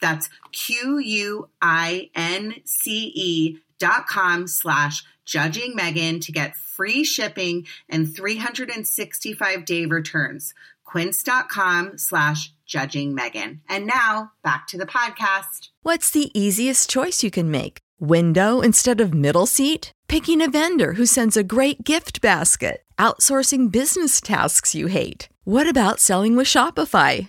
That's Q U I N C E dot com slash judging Megan to get free shipping and 365 day returns. Quince.com slash judging Megan. And now back to the podcast. What's the easiest choice you can make? Window instead of middle seat? Picking a vendor who sends a great gift basket? Outsourcing business tasks you hate? What about selling with Shopify?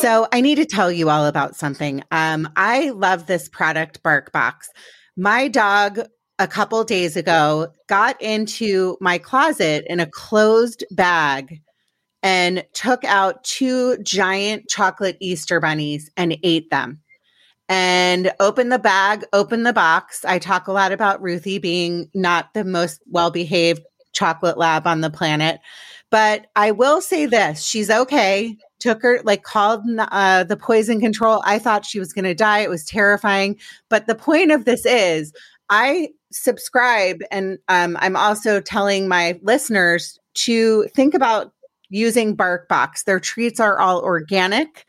So I need to tell you all about something. Um, I love this product, BarkBox. My dog a couple days ago got into my closet in a closed bag and took out two giant chocolate Easter bunnies and ate them. And opened the bag, opened the box. I talk a lot about Ruthie being not the most well behaved chocolate lab on the planet. But I will say this she's okay took her like called uh, the poison control. I thought she was going to die. It was terrifying. But the point of this is i subscribe and um, i'm also telling my listeners to think about using barkbox. Their treats are all organic.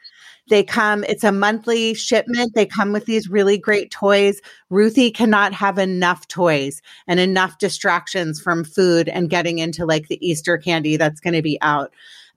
They come it's a monthly shipment. They come with these really great toys. Ruthie cannot have enough toys and enough distractions from food and getting into like the easter candy that's going to be out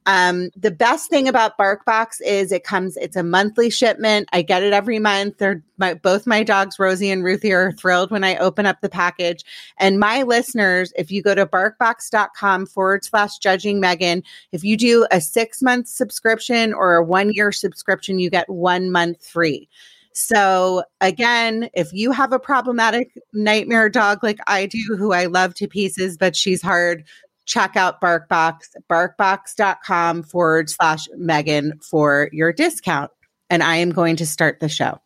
um, the best thing about BarkBox is it comes, it's a monthly shipment. I get it every month. They're my, both my dogs, Rosie and Ruthie, are thrilled when I open up the package. And my listeners, if you go to barkbox.com forward slash judging Megan, if you do a six month subscription or a one year subscription, you get one month free. So again, if you have a problematic nightmare dog like I do, who I love to pieces, but she's hard check out BarkBox, barkbox.com forward slash Megan for your discount. And I am going to start the show.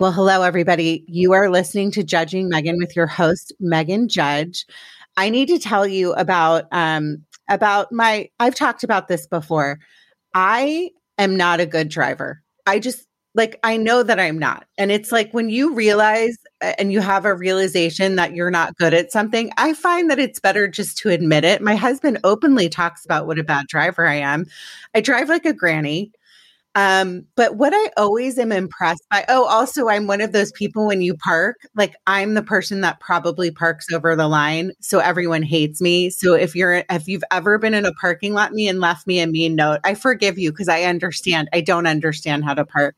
Well, hello, everybody. You are listening to Judging Megan with your host, Megan Judge. I need to tell you about um, about my. I've talked about this before. I am not a good driver. I just like I know that I'm not. And it's like when you realize and you have a realization that you're not good at something, I find that it's better just to admit it. My husband openly talks about what a bad driver I am. I drive like a granny. Um, but what I always am impressed by, oh, also, I'm one of those people when you park, like I'm the person that probably parks over the line. So everyone hates me. So if you're, if you've ever been in a parking lot me and left me a mean note, I forgive you because I understand. I don't understand how to park.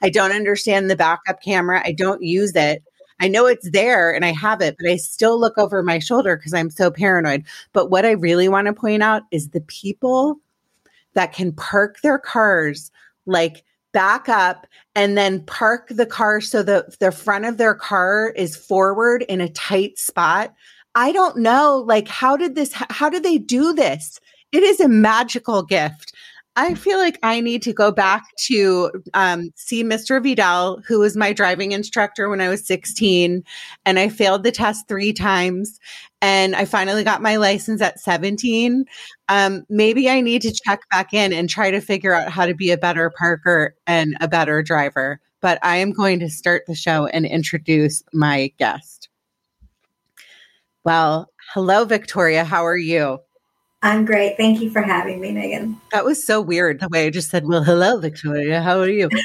I don't understand the backup camera. I don't use it. I know it's there and I have it, but I still look over my shoulder because I'm so paranoid. But what I really want to point out is the people that can park their cars like back up and then park the car so the the front of their car is forward in a tight spot. I don't know like how did this how did they do this? It is a magical gift. I feel like I need to go back to um, see Mr. Vidal, who was my driving instructor when I was 16, and I failed the test three times. And I finally got my license at 17. Um, maybe I need to check back in and try to figure out how to be a better parker and a better driver. But I am going to start the show and introduce my guest. Well, hello, Victoria. How are you? I'm great. Thank you for having me, Megan. That was so weird the way I just said, Well, hello, Victoria. How are you? so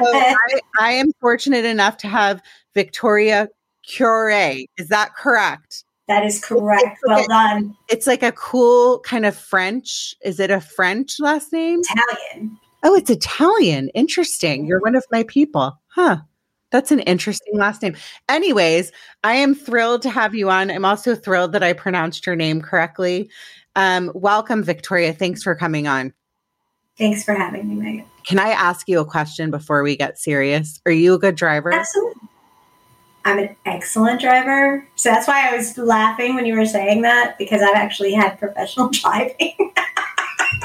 I, I, am fortunate enough to have Victoria Cure. Is that correct? That is correct. well done. It's like a cool kind of French. Is it a French last name? Italian. Oh, it's Italian. Interesting. You're one of my people. Huh. That's an interesting last name. Anyways, I am thrilled to have you on. I'm also thrilled that I pronounced your name correctly. Um, welcome, Victoria. Thanks for coming on. Thanks for having me, Megan. Can I ask you a question before we get serious? Are you a good driver? Absolutely. I'm an excellent driver. So that's why I was laughing when you were saying that because I've actually had professional driving.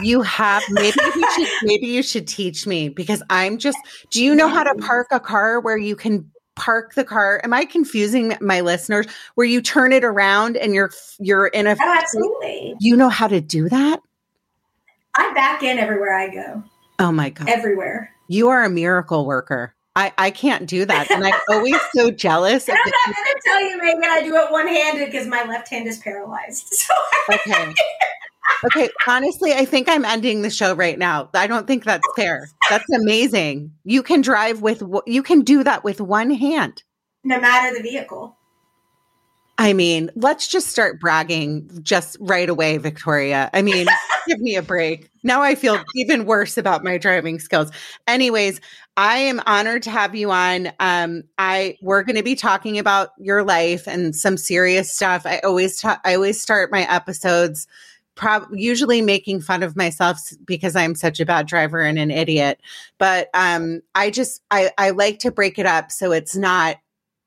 You have maybe you should maybe you should teach me because I'm just do you know how to park a car where you can park the car? Am i confusing my listeners? Where you turn it around and you're you're in a oh, absolutely. You know how to do that? I back in everywhere i go. Oh my god. Everywhere. You are a miracle worker. I, I can't do that. And I'm always so jealous. I'm not going to tell you, Megan, I do it one handed because my left hand is paralyzed. So okay okay, honestly, I think I'm ending the show right now. I don't think that's fair. That's amazing. You can drive with you can do that with one hand. No matter the vehicle. I mean, let's just start bragging just right away, Victoria. I mean, give me a break. Now I feel even worse about my driving skills. Anyways, I am honored to have you on. Um, I we're going to be talking about your life and some serious stuff. I always ta- I always start my episodes prob- usually making fun of myself because I'm such a bad driver and an idiot. But um, I just I, I like to break it up so it's not,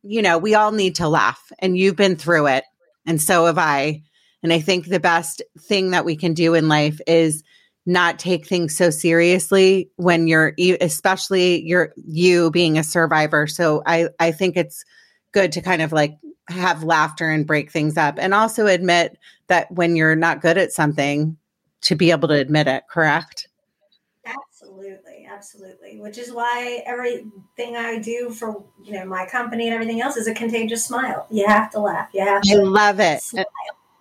you know, we all need to laugh, and you've been through it, and so have I. And I think the best thing that we can do in life is not take things so seriously when you're especially you're you being a survivor so i i think it's good to kind of like have laughter and break things up and also admit that when you're not good at something to be able to admit it correct? Absolutely absolutely which is why everything i do for you know my company and everything else is a contagious smile. You have to laugh you have to i love it smile.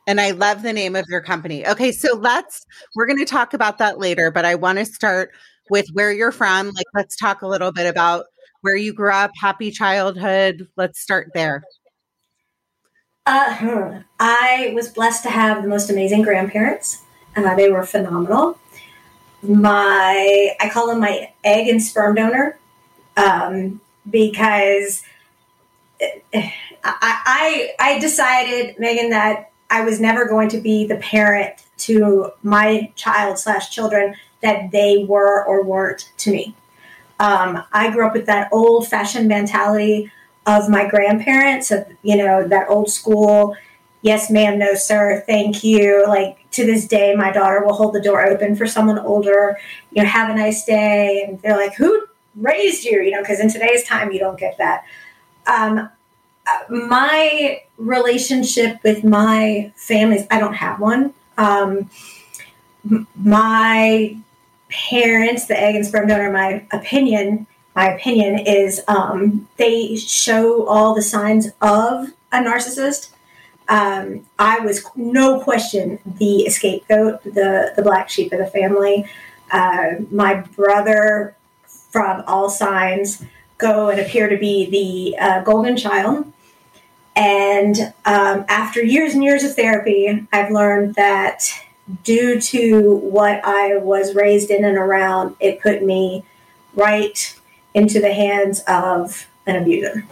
and i love the name of your company. Okay so let's we're going to talk about that later but i want to start with where you're from. Like let's talk a little bit about where you grew up happy childhood. Let's start there uh, I was blessed to have the most amazing grandparents. Uh, they were phenomenal. My, I call them my egg and sperm donor um, because I, I, I decided, Megan, that I was never going to be the parent to my child slash children that they were or weren't to me. Um, I grew up with that old fashioned mentality of my grandparents of you know that old school yes ma'am no sir thank you. Like to this day my daughter will hold the door open for someone older you know have a nice day. And they're like who raised you? You know because in today's time you don't get that. Um, my relationship with my families i don't have one. Um, my parents the egg and sperm donor my opinion my opinion is um, they show all the signs of a narcissist. Um, I was no question the scapegoat, the the black sheep of the family. Uh, my brother from all signs go and appear to be the uh, golden child. And um, after years and years of therapy, I've learned that due to what I was raised in and around, it put me right into the hands of an abuser.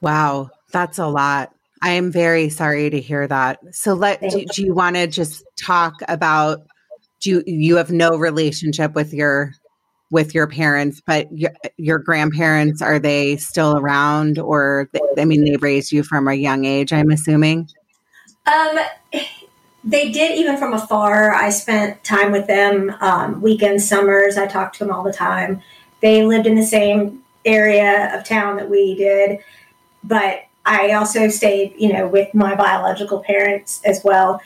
Wow, that's a lot. I am very sorry to hear that. So let do, do you want to just talk about do you, you have no relationship with your with your parents, but your, your grandparents are they still around or they, I mean they raised you from a young age, I'm assuming? Um they did even from afar. I spent time with them um, weekends, summers. I talked to them all the time. They lived in the same area of town that we did, but I also stayed, you know, with my biological parents as well.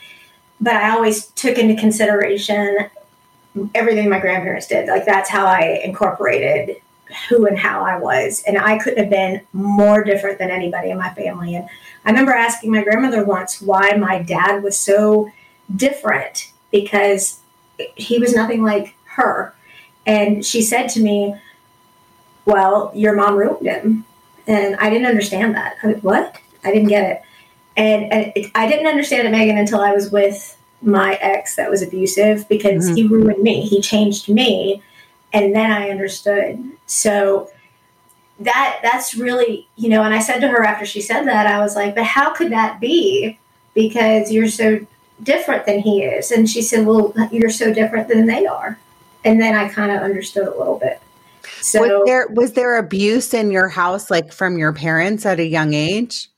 But I always took into consideration everything my grandparents did. Like that's how I incorporated who and how I was. And I couldn't have been more different than anybody in my family. And I remember asking my grandmother once why my dad was so different because he was nothing like her. And she said to me, Well, your mom ruined him. And I didn't understand that. I mean, what? I didn't get it. And, and it, I didn't understand it, Megan, until I was with my ex that was abusive because mm-hmm. he ruined me. He changed me. And then I understood. So that that's really, you know, and I said to her after she said that, I was like, but how could that be? Because you're so different than he is. And she said, well, you're so different than they are. And then I kind of understood a little bit. So was there was there abuse in your house, like from your parents at a young age?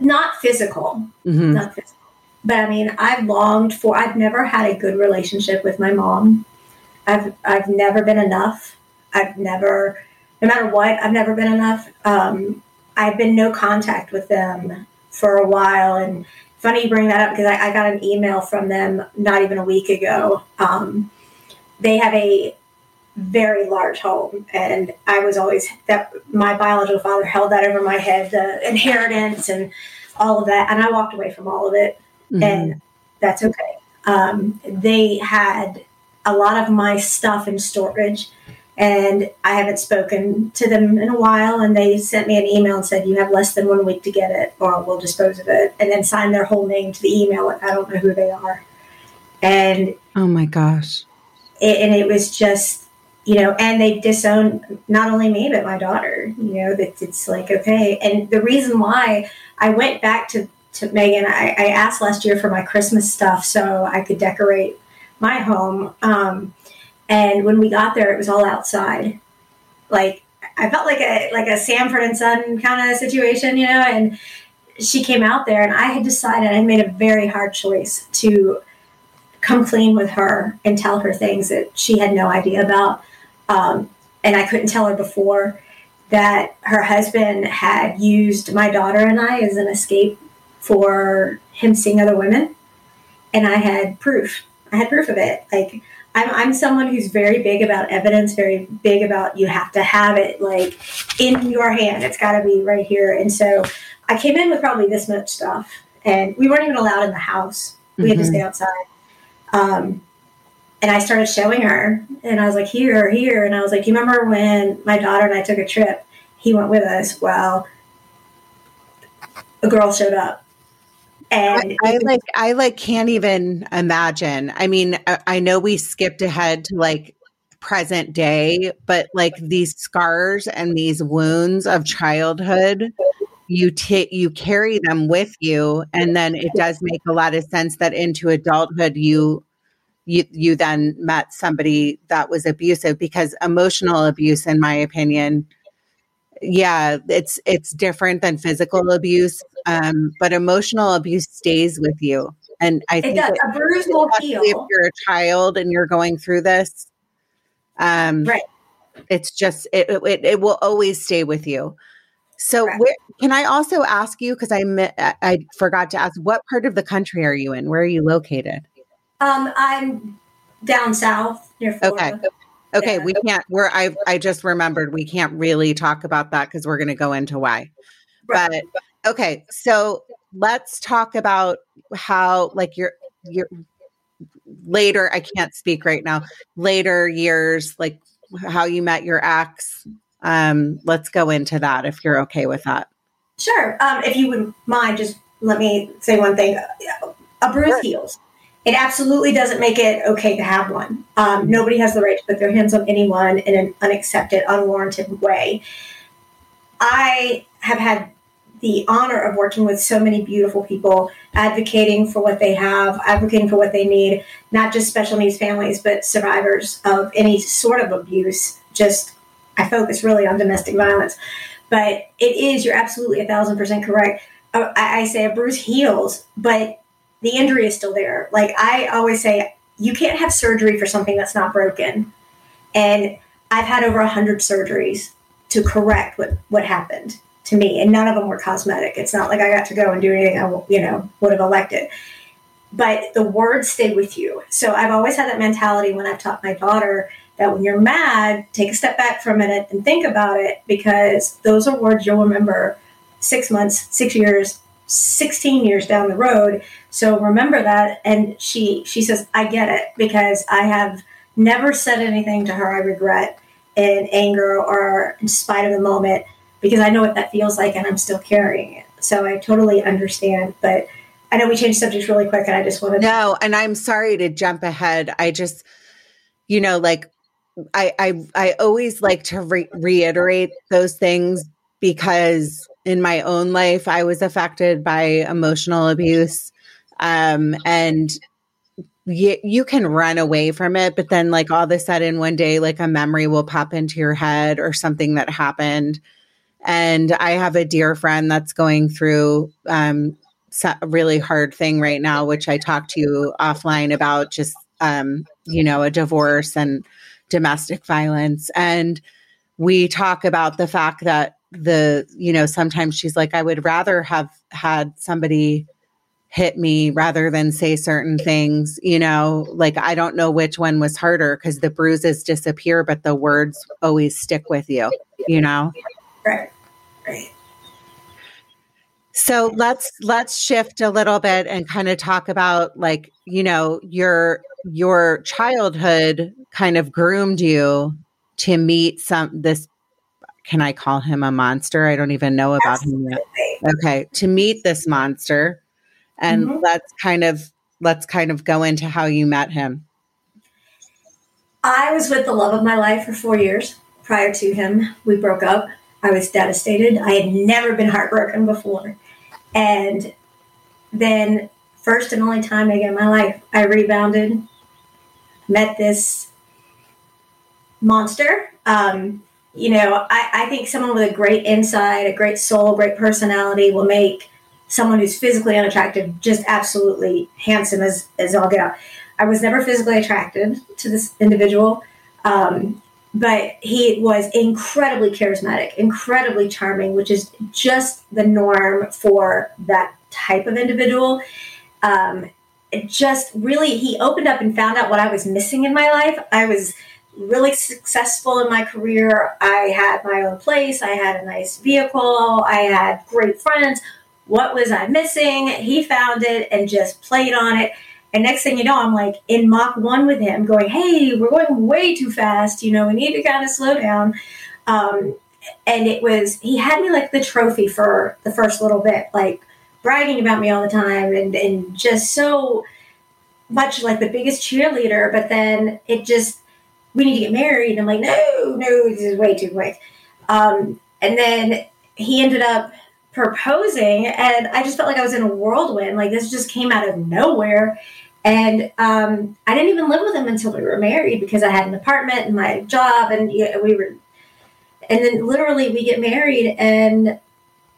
Not physical, mm-hmm. not physical. But I mean, I've longed for. I've never had a good relationship with my mom. I've I've never been enough. I've never, no matter what, I've never been enough. Um, I've been no contact with them for a while, and funny you bring that up because I, I, got an email from them not even a week ago. Um, they have a very large home. And i was always that my biological father held that over my head the inheritance and all of that. And i walked away from all of it. Mm-hmm. and that's okay. Um, they had a lot of my stuff in storage. And i haven't spoken to them in a while. And they sent me an email and said you have less than one week to get it or we'll dispose of it. And then sign their whole name to the email. I don't know who they are. And oh my gosh it, and it was just you know, and they disown not only me but my daughter. You know that it's like okay, and the reason why I went back to to Megan, I, I asked last year for my Christmas stuff so I could decorate my home. Um, and when we got there, it was all outside. Like I felt like a like a Sanford and Son kind of situation, you know. And she came out there, and I had decided I made a very hard choice to come clean with her and tell her things that she had no idea about. Um, and I couldn't tell her before that her husband had used my daughter and I as an escape for him seeing other women. And I had proof. I had proof of it. Like, I'm, I'm someone who's very big about evidence, very big about you have to have it like in your hand. It's got to be right here. And so I came in with probably this much stuff, and we weren't even allowed in the house. We mm-hmm. had to mm-hmm. stay outside. Um, and I started showing her, and I was like, here, here. And I was like, you remember when my daughter and I took a trip? He went with us. Well, a girl showed up. And I, I like, I like can't even imagine. I mean, I, I know we skipped ahead to like present day, but like these scars and these wounds of childhood, you take you carry them with you, and then it does make a lot of sense that into adulthood you you you then met somebody that was abusive because emotional abuse in my opinion yeah it's it's different than physical abuse um, but emotional abuse stays with you. And i think that, a bruise will heal if you're a child and you're going through this um, right. it's just it, it, it will always stay with you so where, can i also ask you because i i forgot to ask what part of the country are you in where are you located um, I'm down south near Florida. Okay. Okay, yeah. we can't. We're. I. I just remembered we can't really talk about that because we're going to go into why. Right. But okay, so let's talk about how, like, your your later. I can't speak right now. Later years, like how you met your ex. Um, let's go into that if you're okay with that. Sure. Um, if you would mind, just let me say one thing. A bruise sure. heals. It absolutely doesn't make it okay to have one. Um, nobody has the right to put their hands on anyone in an unaccepted, unwarranted way. I have had the honor of working with so many beautiful people, advocating for what they have, advocating for what they need, not just special needs families, but survivors of any sort of abuse. Just, I focus really on domestic violence. But it is, you're absolutely a thousand percent correct. Uh, I, I say a bruise heals, but the injury is still there. Like I always say, you can't have surgery for something that's not broken. And I've had over a hundred surgeries to correct what, what happened to me, and none of them were cosmetic. It's not like I got to go and do anything I you know would have elected. But the words stay with you. So I've always had that mentality when I've taught my daughter that when you're mad, take a step back for a minute and think about it because those are words you'll remember six months, six years, 16 years down the road. So remember that. And she she says, I get it because I have never said anything to her I regret in anger or in spite of the moment because I know what that feels like and I'm still carrying it. So I totally understand. But I know we changed subjects really quick and I just wanted to No, and I'm sorry to jump ahead. I just, you know, like I I I always like to re- reiterate those things because in my own life I was affected by emotional abuse um and you, you can run away from it but then like all of a sudden one day like a memory will pop into your head or something that happened. And I have a dear friend that's going through um, a really hard thing right now, which I talked to you offline about just, um, you know, a divorce and domestic violence. And we talk about the fact that the, you know, sometimes she's like, I would rather have had somebody hit me rather than say certain things, you know, like I don't know which one was harder because the bruises disappear, but the words always stick with you, you know? Right. Right. So let's let's shift a little bit and kind of talk about like, you know, your your childhood kind of groomed you to meet some this can I call him a monster? I don't even know about Absolutely. him yet. Okay, to meet this monster and mm-hmm. let's kind of let's kind of go into how you met him. I was with the love of my life for 4 years prior to him. We broke up I was devastated. I had never been heartbroken before. And then, first and only time again in my life, I rebounded, met this monster. Um, you know, I, I think someone with a great insight, a great soul, great personality will make someone who's physically unattractive just absolutely handsome as, as all get out. I was never physically attracted to this individual. Um, but he was incredibly charismatic, incredibly charming, which is just the norm for that type of individual. Um, just really, he opened up and found out what I was missing in my life. I was really successful in my career. I had my own place, I had a nice vehicle, I had great friends. What was I missing? He found it and just played on it. And next thing you know, I'm like in Mach 1 with him, going, hey, we're going way too fast. You know, we need to kind of slow down. Um, and it was, he had me like the trophy for the first little bit, like bragging about me all the time and, and just so much like the biggest cheerleader. But then it just, we need to get married. And I'm like, no, no, this is way too quick. Um, and then he ended up proposing and i just felt like i was in a whirlwind like this just came out of nowhere and um, i didn't even live with him until we were married because i had an apartment and my job and you know, we were and then literally we get married and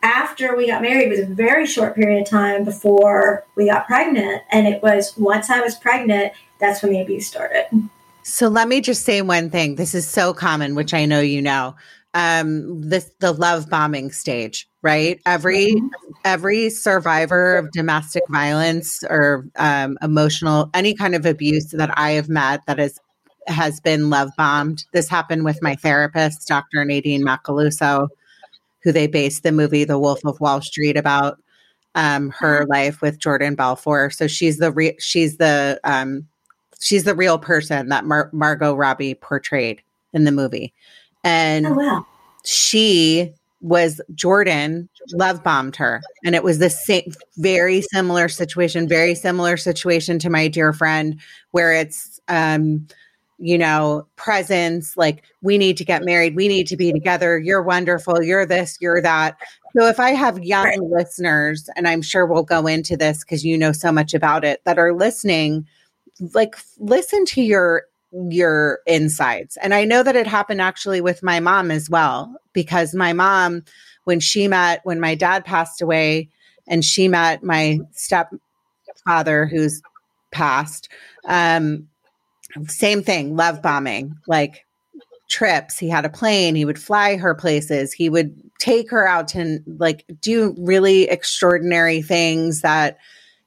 after we got married it was a very short period of time before we got pregnant. And it was once i was pregnant that's when the abuse started. So let me just say one thing. This is so common which i know you know. Um this the love bombing stage right? Every mm-hmm. every survivor of domestic violence or um, emotional any kind of abuse that i have met that is has been love bombed. This happened with my therapist dr nadine macaluso who they based the movie the wolf of wall street about um, her mm-hmm. life with jordan belfort so she's the re- she's the um, she's the real person that Mar- margot robbie portrayed in the movie. And Oh wow. she was Jordan love bombed her. And it was the same, very similar situation, very similar situation to my dear friend, where it's, um, you know, presence, like we need to get married, we need to be together, you're wonderful, you're this, you're that. So if I have young Right. listeners, and I'm sure we'll go into this because you know so much about it, that are listening, like listen to your your insides. And I know that it happened actually with my mom as well, because my mom, when she met, when my dad passed away, and she met my stepfather who's passed, um, same thing, love bombing, like trips. He had a plane, he would fly her places, he would take her out to like do really extraordinary things that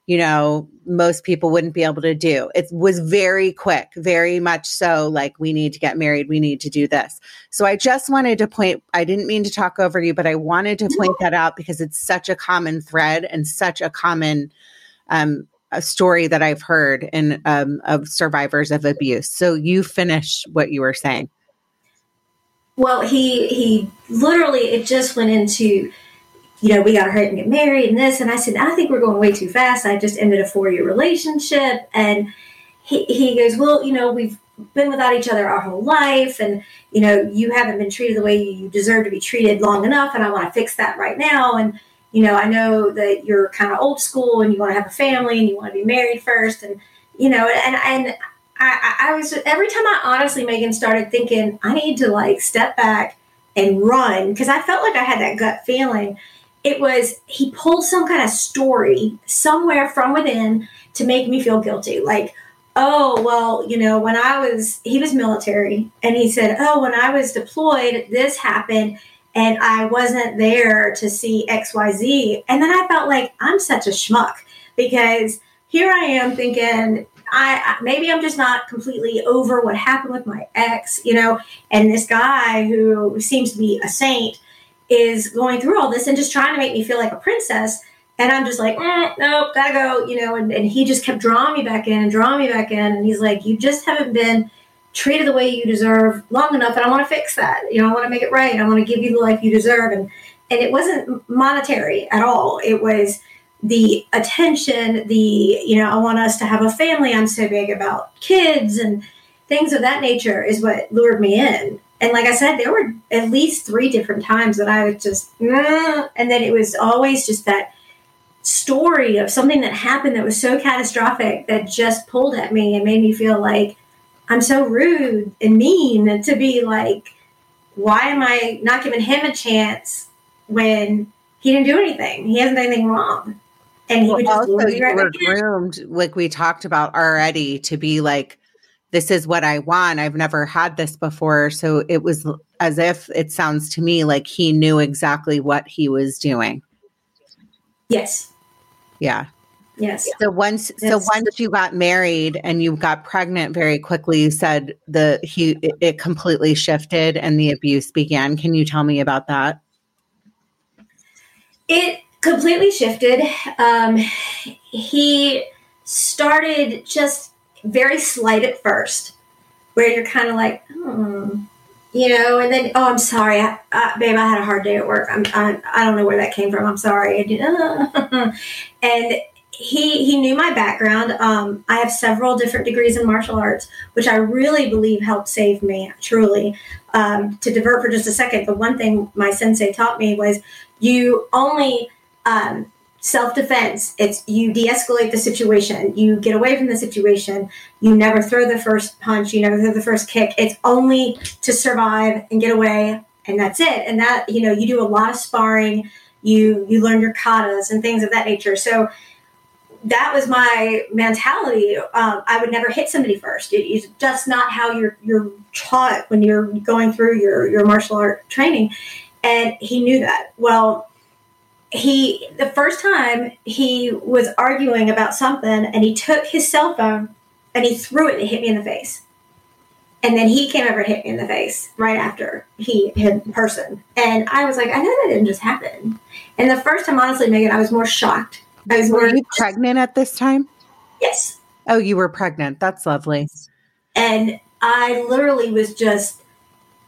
you know most people wouldn't be able to do. It was very quick very much so like we need to get married we need to do this. So i just wanted to point i didn't mean to talk over you but i wanted to point that out because it's such a common thread and such a common um, a story that i've heard in um, of survivors of abuse. So you finish what you were saying. Well, he he literally it just went into, you know, we got hurry and get married and this, and I said, I think we're going way too fast. I just ended a four year relationship, and he he goes, well, you know, we've been without each other our whole life, and you know, you haven't been treated the way you deserve to be treated long enough, and I want to fix that right now, and you know, I know that you're kind of old school and you want to have a family and you want to be married first, and you know, and and I, I was every time I honestly, Megan, started thinking I need to like step back and run because I felt like I had that gut feeling. It was he pulled some kind of story somewhere from within to make me feel guilty. Like, oh well, you know, when I was he was military and he said, oh, when I was deployed, this happened and I wasn't there to see X Y Z. And then I felt like I'm such a schmuck because here I am thinking I maybe I'm just not completely over what happened with my ex, you know, and this guy who seems to be a saint is going through all this and just trying to make me feel like a princess. And I'm just like, eh, nope, gotta go, you know. And, and he just kept drawing me back in and drawing me back in. And he's like, you just haven't been treated the way you deserve long enough. And I want to fix that. You know, I want to make it right. I want to give you the life you deserve. And and it wasn't monetary at all. It was the attention, the, you know, I want us to have a family. I'm so big about kids and things of that nature is what lured me in. And like I said, there were at least three different times that I was just, and then it was always just that story of something that happened that was so catastrophic that just pulled at me and made me feel like I'm so rude and mean to be like, why am I not giving him a chance when he didn't do anything? He hasn't done anything wrong. And he Well, would just also, you right were groomed, like we talked about already, to be like, this is what I want. I've never had this before. So it was as if it sounds to me like he knew exactly what he was doing. Yes. Yeah. Yes. So once, so once you got married and you got pregnant very quickly, you said the he it- it completely shifted and the abuse began. Can you tell me about that? It completely shifted. Um, he started just very slight at first, where you're kind of like, hmm, you know, and then, oh, I'm sorry, I, uh, babe, I had a hard day at work. I'm, I, I don't know where that came from. I'm sorry. and he he knew my background. Um, I have several different degrees in martial arts, which I really believe helped save me. Truly, um, to divert for just a second, the one thing my sensei taught me was you only um, self defense. It's you de escalate the situation, you get away from the situation, you never throw the first punch, you never throw the first kick. It's only to survive and get away, and that's it. And that you know, you do a lot of sparring, you you learn your katas and things of that nature. So that was my mentality. Um, I would never hit somebody first. It's just not how you're you're taught when you're going through your your martial art training. And he knew that. Well, he the first time he was arguing about something, and he took his cell phone and he threw it and it hit me in the face. And then he came over and hit me in the face right after he hit in person. And I was like, I know that didn't just happen. And the first time, honestly, Megan, I was more shocked. I Were you pregnant at this time? yes. Oh, you were pregnant. That's lovely. And I literally was just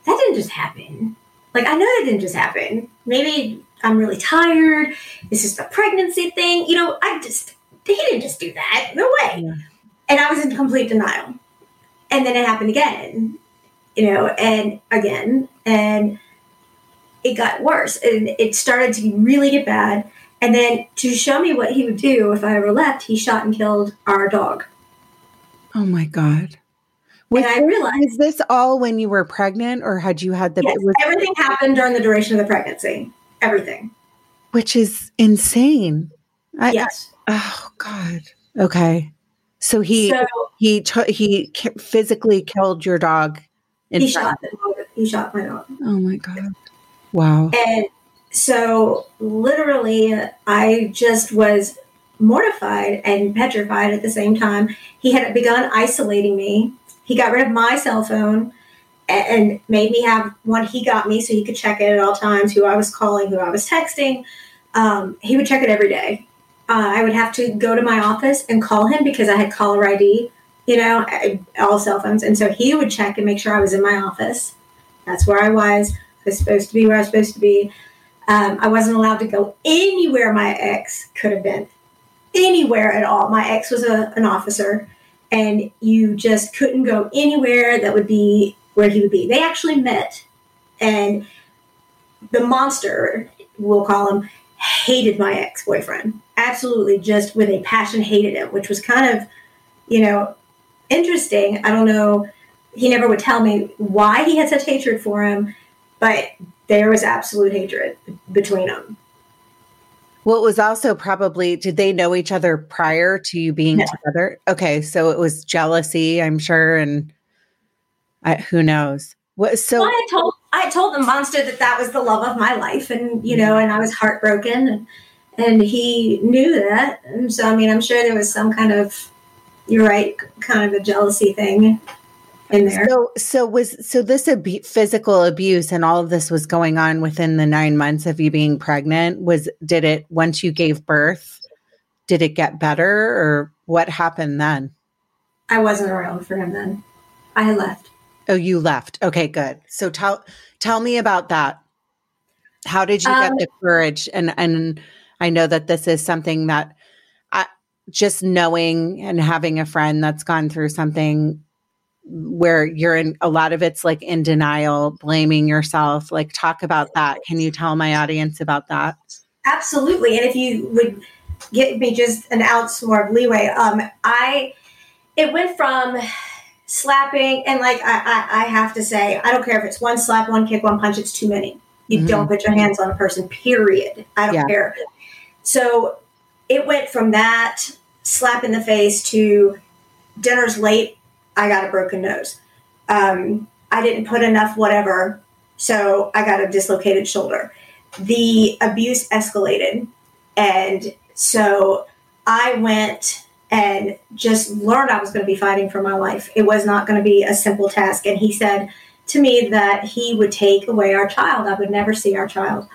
that didn't just happen. Like, I know that didn't just happen. Maybe I'm really tired. This is the pregnancy thing. You know, I just, he didn't just do that. No way. Yeah. And I was in complete denial. And then it happened again, you know, and again. And it got worse. And it started to really get bad. And then to show me what he would do if I ever left, he shot and killed our dog. Oh my God. Was and I realized is this all when you were pregnant or had you had the yes, was, everything happened during the duration of the pregnancy. Everything. Which is insane. I, yes. Oh God. Okay. So he so, he t- he physically killed your dog. he shot he shot my dog. Oh my God. Wow. And so literally I just was mortified and petrified at the same time. He had begun isolating me. He got rid of my cell phone and made me have one he got me so he could check it at all times who I was calling, who I was texting. Um, he would check it every day. Uh, I would have to go to my office and call him because I had caller ID, you know, all cell phones. And so he would check and make sure I was in my office. That's where I was. I was supposed to be where I was supposed to be. Um, I wasn't allowed to go anywhere my ex could have been anywhere at all. My ex was a, an officer, and you just couldn't go anywhere that would be where he would be. They actually met, and the monster, we'll call him, hated my ex boyfriend. Absolutely, just with a passion, hated him, which was kind of, you know, interesting. I don't know. He never would tell me why he had such hatred for him, but there was absolute hatred between them. Well, it was also probably, did they know each other prior to you being no. together? Okay. So it was jealousy, I'm sure. And I, who knows? What, so well, I told, I told the monster that that was the love of my life. And, you know, and I was heartbroken and, and he knew that. And so, I mean, I'm sure there was some kind of, you're right, kind of a jealousy thing in there. So, so was so this ab- physical abuse and all of this was going on within the nine months of you being pregnant. Was did it once you gave birth? Did it get better, or what happened then? I wasn't around for him then. I had left. Oh, you left. Okay, good. So tell tell me about that. How did you um, get the courage? And and I know that this is something that I just knowing and having a friend that's gone through something where you're in a lot of it's like in denial, blaming yourself. Like, talk about that. Can you tell my audience about that? Absolutely. And if you would give me just an ounce more of leeway, um, I it went from slapping and like I, I, I, have to say, I don't care if it's one slap, one kick, one punch, it's too many. You mm-hmm. don't put your hands on a person, period. I don't yeah. care. So it went from that slap in the face to dinner's late I got a broken nose. Um, I didn't put enough whatever, so I got a dislocated shoulder. The abuse escalated. And so I went and just learned I was going to be fighting for my life. It was not going to be a simple task. And he said to me that he would take away our child. I would never see our child.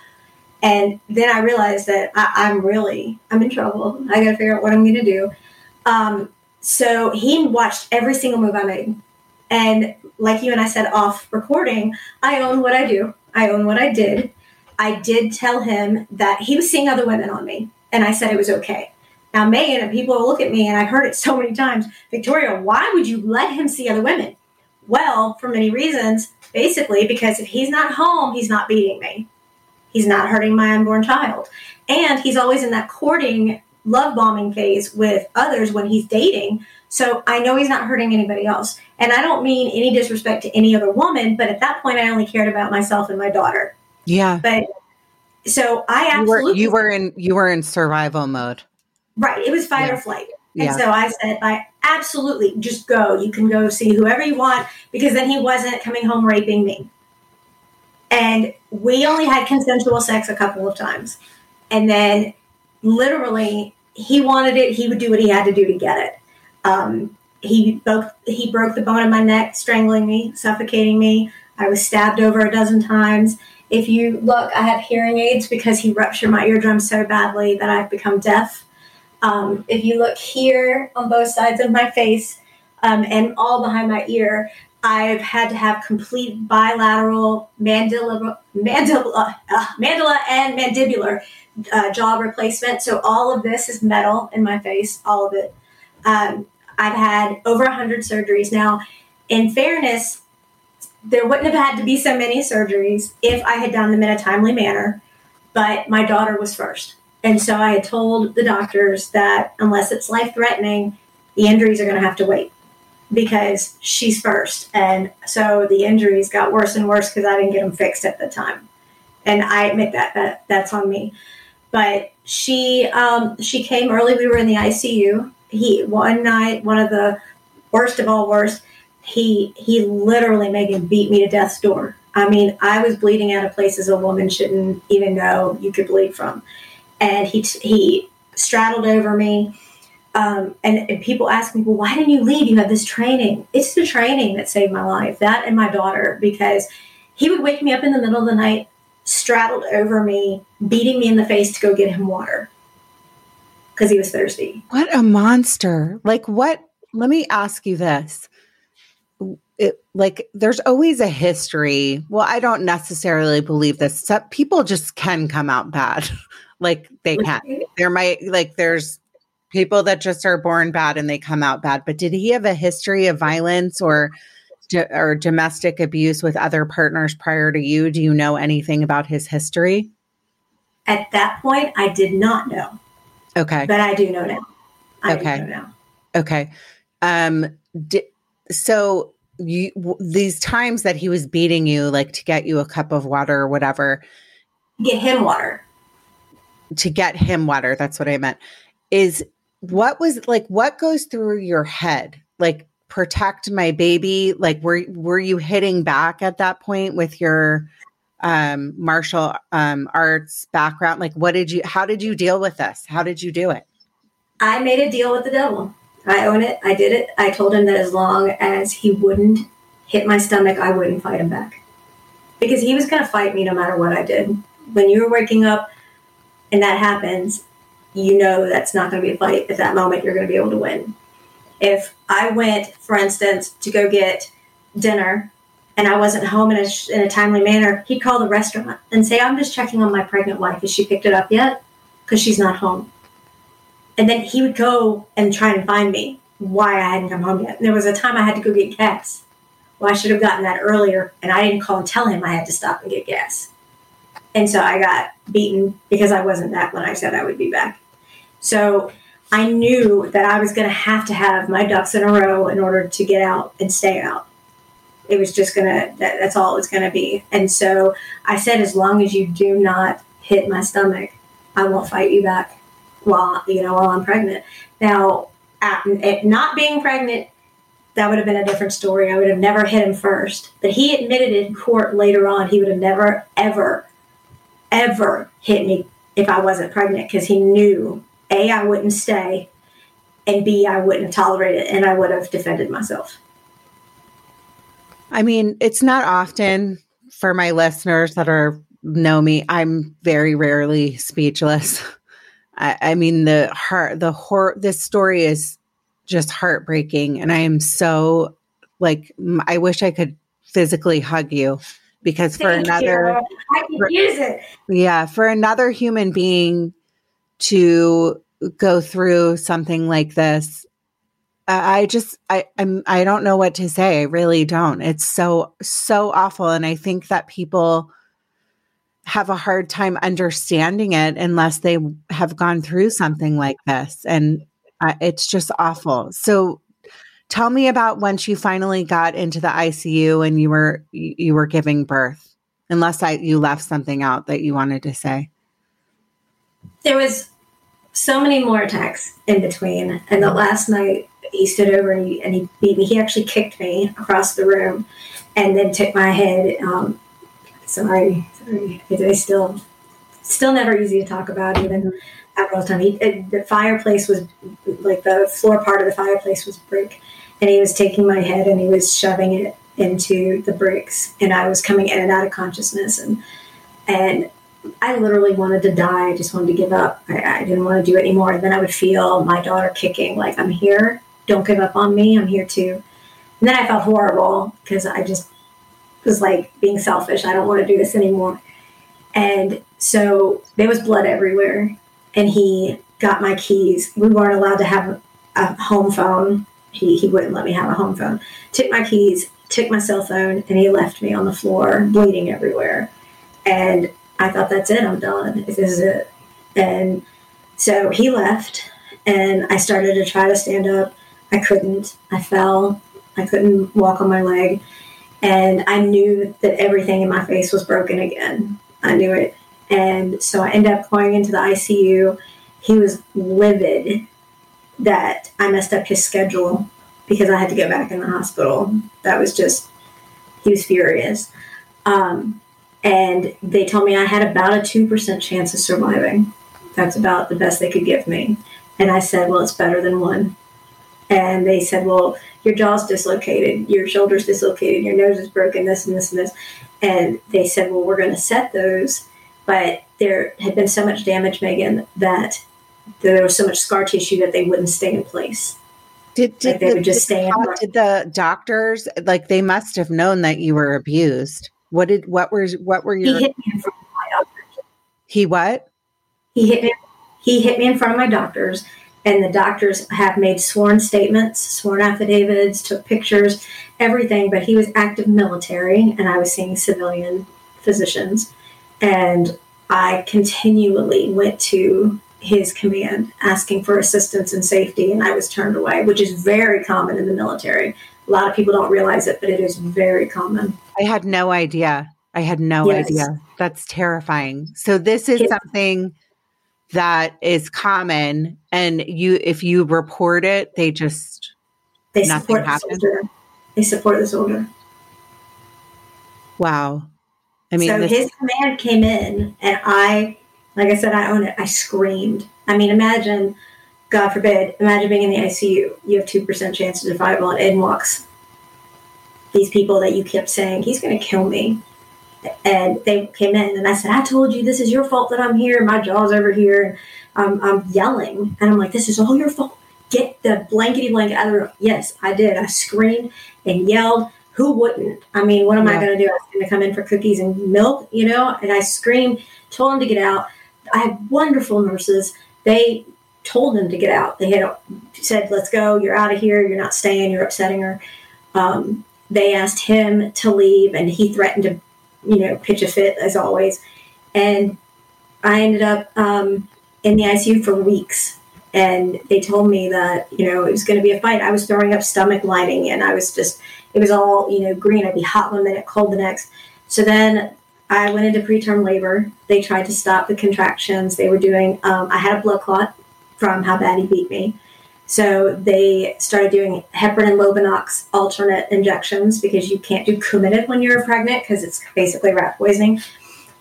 And then I realized that I, am really, I'm in trouble. I got to figure out what I'm going to do. Um, so he watched every single move I made. And like you and I said off recording, I own what I do. I own what I did. I did tell him that he was seeing other women on me, and I said it was okay. Now, Megan and people look at me, and I've heard it so many times Victoria, why would you let him see other women? Well, for many reasons. Basically, because if he's not home, he's not beating me. He's not hurting my unborn child. And he's always in that courting love bombing phase with others when he's dating. So I know he's not hurting anybody else. And I don't mean any disrespect to any other woman, but at that point, I only cared about myself and my daughter. Yeah. But so I absolutely you were, you were in you were in survival mode. Right. It was fight yeah. or flight. And yeah. so I said, I absolutely just go. You can go see whoever you want because then he wasn't coming home raping me. And we only had consensual sex a couple of times. And then literally he wanted it he would do what he had to do to get it. Um, he broke he broke the bone in my neck strangling me suffocating me. I was stabbed over a dozen times. If you look i have hearing aids because he ruptured my eardrum so badly that i've become deaf. Um, if you look here on both sides of my face um, and all behind my ear I've had to have complete bilateral mandibula, mandibula, uh, mandibula and mandibular uh, jaw replacement. So all of this is metal in my face, all of it. Um, I've had over 100 surgeries. Now, in fairness, there wouldn't have had to be so many surgeries if I had done them in a timely manner, but my daughter was first. And so I had told the doctors that unless it's life threatening, the injuries are going to have to wait because she's first. And so the injuries got worse and worse because I didn't get them fixed at the time. And I admit that, that that's on me. But she um, she came early. We were in the ICU. He one night, one of the worst of all worst, he he literally Megan beat me to death's door. I mean, I was bleeding out of places a woman shouldn't even know you could bleed from, and he he straddled over me. Um, and, and, people ask me, well, why didn't you leave? You have this training. It's the training that saved my life, that and my daughter, because he would wake me up in the middle of the night, straddled over me, beating me in the face to go get him water because he was thirsty. What a monster. Like, what? Let me ask you this it, like there's always a history. Well, I don't necessarily believe this. So people just can come out bad. like they can. There might like there's people that just are born bad and they come out bad. But did he have a history of violence or or domestic abuse with other partners prior to you? Do you know anything about his history? At that point, I did not know. Okay. But I do know now. I okay. know now. Okay. Um, di- so you w- these times that he was beating you like to get you a cup of water or whatever get him water to get him water that's what i meant is what was like what goes through your head like protect my baby like were were you hitting back at that point with your um martial um arts background like what did you how did you deal with this how did you do it i made a deal with the devil I own it. I did it. I told him that as long as he wouldn't hit my stomach, I wouldn't fight him back. Because he was going to fight me no matter what I did. When you're waking up and that happens, you know that's not going to be a fight. At that moment, you're going to be able to win. If I went, for instance, to go get dinner and I wasn't home in a, in a timely manner, he'd call the restaurant and say, I'm just checking on my pregnant wife. Has she picked it up yet? Because she's not home. And then he would go and try and find me why I hadn't come home yet. And there was a time I had to go get gas. Well, I should have gotten that earlier, and I didn't call and tell him I had to stop and get gas. And so I got beaten because I wasn't back when I said I would be back. So I knew that I was going to have to have my ducks in a row in order to get out and stay out. It was just going to, that, that's all it was going to be. And so I said, as long as you do not hit my stomach, I won't fight you back while you know while I'm pregnant. Now, at, at not being pregnant, that would have been a different story. I would have never hit him first, but he admitted in court later on he would have never, ever, ever hit me if I wasn't pregnant because he knew a I wouldn't stay, and b I wouldn't have tolerated it, and I would have defended myself. I mean, it's not often for my listeners that are know me. I'm very rarely speechless. I, I mean, the heart, the horror, this story is just heartbreaking. And I am so like, I wish I could physically hug you because for Thank another, I can for, use it. Yeah. For another human being to go through something like this, I just I I'm I don't know what to say. I really don't. It's so so awful and I think that people have a hard time understanding it unless they have gone through something like this. And uh, it's just awful. So tell me about when she finally got into the ICU and you were you were giving birth. Unless I you left something out that you wanted to say. There was so many more attacks in between. And the last night he stood over and he, and he beat me. He actually kicked me across the room and then took my head um, sorry, sorry. It is still still never easy to talk about even after all time. He, it, the fireplace was like the floor part of the fireplace was brick, and he was taking my head and he was shoving it into the bricks, and I was coming in and out of consciousness, and and I literally wanted to die. I just wanted to give up. I, I didn't want to do it anymore. And then I would feel my daughter kicking, like I'm here. Don't give up on me. I'm here too. And then I felt horrible because I just was like being selfish. I don't want to do this anymore. And so there was blood everywhere. And he got my keys. We weren't allowed to have a home phone. He, he wouldn't let me have a home phone. Took my keys, took my cell phone, and he left me on the floor, bleeding everywhere. And I thought, that's it, I'm done. This is it. And so he left, and I started to try to stand up. I couldn't. I fell. I couldn't walk on my leg. And I knew that everything in my face was broken again. I knew it. And so I ended up going into the ICU. He was livid that I messed up his schedule because I had to get back in the hospital. That was just, he was furious. Um, and they told me I had about a 2% chance of surviving. That's about the best they could give me. And I said, well, it's better than one. And they said, well, your jaw's dislocated, your shoulder's dislocated, your nose is broken, this and this and this. And they said, well, we're going to set those. But there had been so much damage, Megan, that there was so much scar tissue that they wouldn't stay in place. Did, did like they the, would just stay in Did the doctors like they must have known that you were abused? What did what were what were your He hit me in front of my doctors. He what? He hit me he hit me in front of my doctors and the doctors have made sworn statements, sworn affidavits, took pictures, everything, but he was active military and I was seeing civilian physicians and I continually went to his command asking for assistance and safety, and I was turned away, which is very common in the military. A lot of people don't realize it, but it is very common. I had no idea. I had no yes. idea. That's terrifying. So this is something that is common and you if you report it, they just they support happens. the. They support the soldier. Wow. I mean, so this- his command came in, and I like I said, I own it. I screamed. I mean, imagine, God forbid, imagine being in the ICU. You have 2% chance of survival, and in walks these people that you kept saying, he's going to kill me. And they came in, and I said, I told you this is your fault that I'm here. My jaw's over here. And I'm, I'm yelling, and I'm like, this is all your fault. Get the blankety blanket out of the room. Yes, I did. I screamed and yelled. Who wouldn't? I mean, what am yeah. I going to do? I was going to come in for cookies and milk, you know? And I screamed, told him to get out. I had wonderful nurses. They told him to get out. They had said, "Let's go. You're out of here. You're not staying. You're upsetting her." Um, they asked him to leave, and he threatened to, you know, pitch a fit as always. And I ended up um, in the ICU for weeks. And they told me that you know it was going to be a fight. I was throwing up stomach lining, and I was just it was all you know green. I'd be hot one minute, cold the next. So then I went into preterm labor. They tried to stop the contractions. They were doing, um, I had a blood clot from how bad he beat me. So they started doing heparin and Lovenox alternate injections because you can't do Coumadin when you're pregnant because it's basically rat poisoning.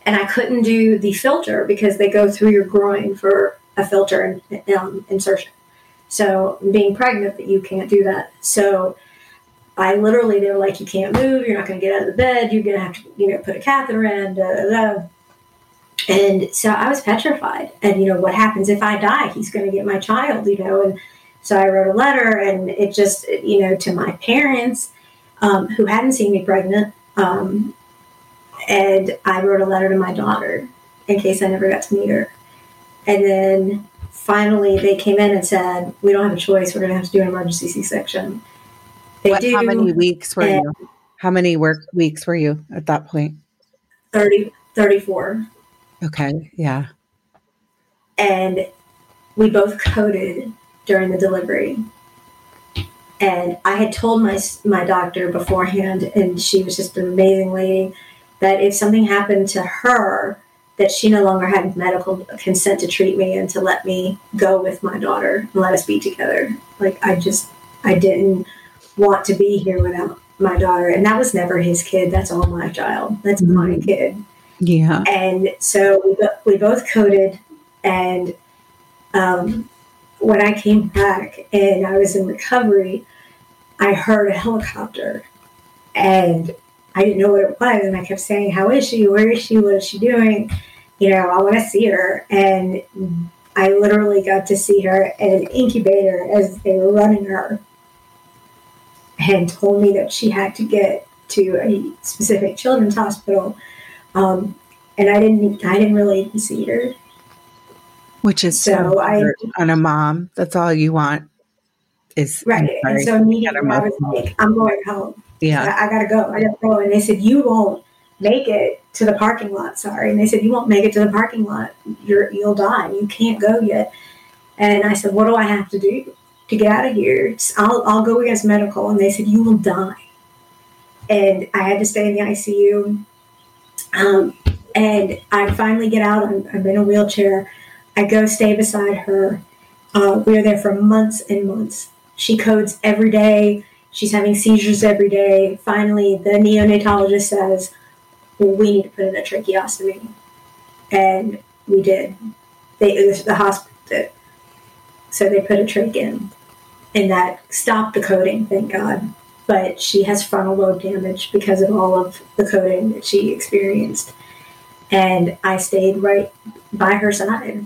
And I couldn't do the filter because they go through your groin for a filter and um, insertion. So being pregnant, that you can't do that. So I literally, they were like, you can't move, you're not going to get out of the bed, you're going to have to, you know, put a catheter in, da, da, da. And so I was petrified. And, you know, what happens if I die? He's going to get my child, you know. And so I wrote a letter, and it just, you know, to my parents um, who hadn't seen me pregnant. Um, and I wrote a letter to my daughter in case I never got to meet her. And then finally they came in and said, We don't have a choice. We're going to have to do an emergency C section. They what, do. How many weeks were you? How many work weeks were you at that point? 30, 34. Okay. Yeah. And we both coded during the delivery. And I had told my my doctor beforehand, and she was just an amazing lady, that if something happened to her, that she no longer had medical consent to treat me and to let me go with my daughter and let us be together. Like I just, I didn't want to be here without my daughter. And that was never his kid. That's all my child. That's mm-hmm. my kid. Yeah. And so we, we both coded. And um, when I came back and I was in recovery, I heard a helicopter. And I didn't know what it was. And I kept saying, How is she? Where is she? What is she doing? You know, I want to see her. And I literally got to see her in an incubator as they were running her and told me that she had to get to a specific children's hospital. Um, and I didn't, I didn't really see her. Which is so, I on a mom. That's all you want is right. And so immediately I was like, I'm going home. Yeah, I, I, gotta go. I gotta go. And they said, you won't make it to the parking lot. Sorry. And they said, you won't make it to the parking lot. You're you'll die. You can't go yet. And I said, what do I have to do to get out of here? I'll I'll go against medical. And they said, you will die. And I had to stay in the ICU. Um, and I finally get out. I'm, I'm in a wheelchair. I go stay beside her. Uh, we were there for months and months. She codes every day. She's having seizures every day. Finally, the neonatologist says, well, we need to put in a tracheostomy. And we did. They, the hospital. So they put a trach in. And that stopped the coding, thank God. But she has frontal lobe damage because of all of the coding that she experienced. And I stayed right by her side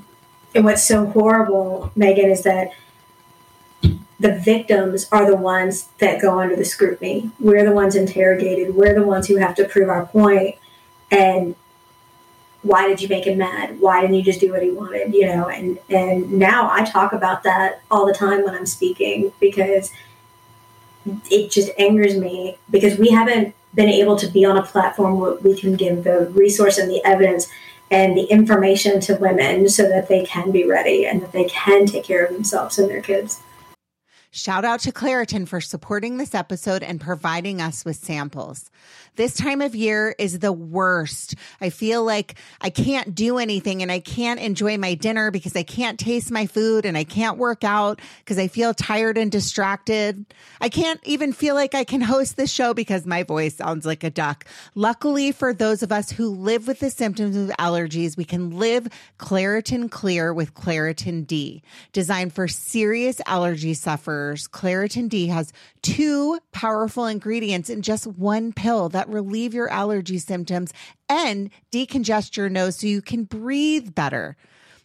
and what's so horrible, Megan, is that the victims are the ones that go under the scrutiny. We're the ones interrogated. We're the ones who have to prove our point. And why did you make him mad? Why didn't you just do what he wanted? You know, and and now I talk about that all the time when I'm speaking because it just angers me because we haven't been able to be on a platform where we can give the resource and the evidence and the information to women so that they can be ready and that they can take care of themselves and their kids. Shout out to Claritin for supporting this episode and providing us with samples. This time of year is the worst. I feel like I can't do anything and I can't enjoy my dinner because I can't taste my food and I can't work out because I feel tired and distracted. I can't even feel like I can host this show because my voice sounds like a duck. Luckily for those of us who live with the symptoms of allergies, we can live Claritin Clear with Claritin D. Designed for serious allergy sufferers, Claritin D has two powerful ingredients in just one pill that relieve your allergy symptoms and decongest your nose so you can breathe better.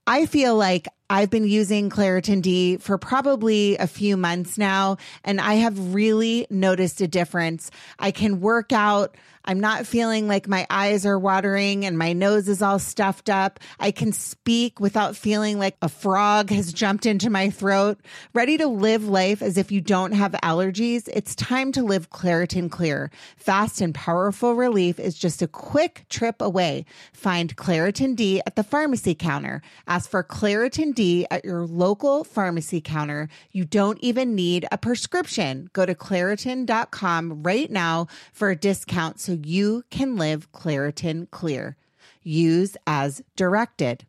I feel like I've been using Claritin D for probably a few months now, and I have really noticed a difference. I can work out I'm not feeling like my eyes are watering and my nose is all stuffed up. I can speak without feeling like a frog has jumped into my throat. Ready to live life as if you don't have allergies? It's time to live Claritin Clear. Fast and powerful relief is just a quick trip away. Find Claritin D at the pharmacy counter. Ask for Claritin D at your local pharmacy counter. You don't even need a prescription. Go to Claritin.com right now for a discount so you can live Claritin Clear. Use as directed.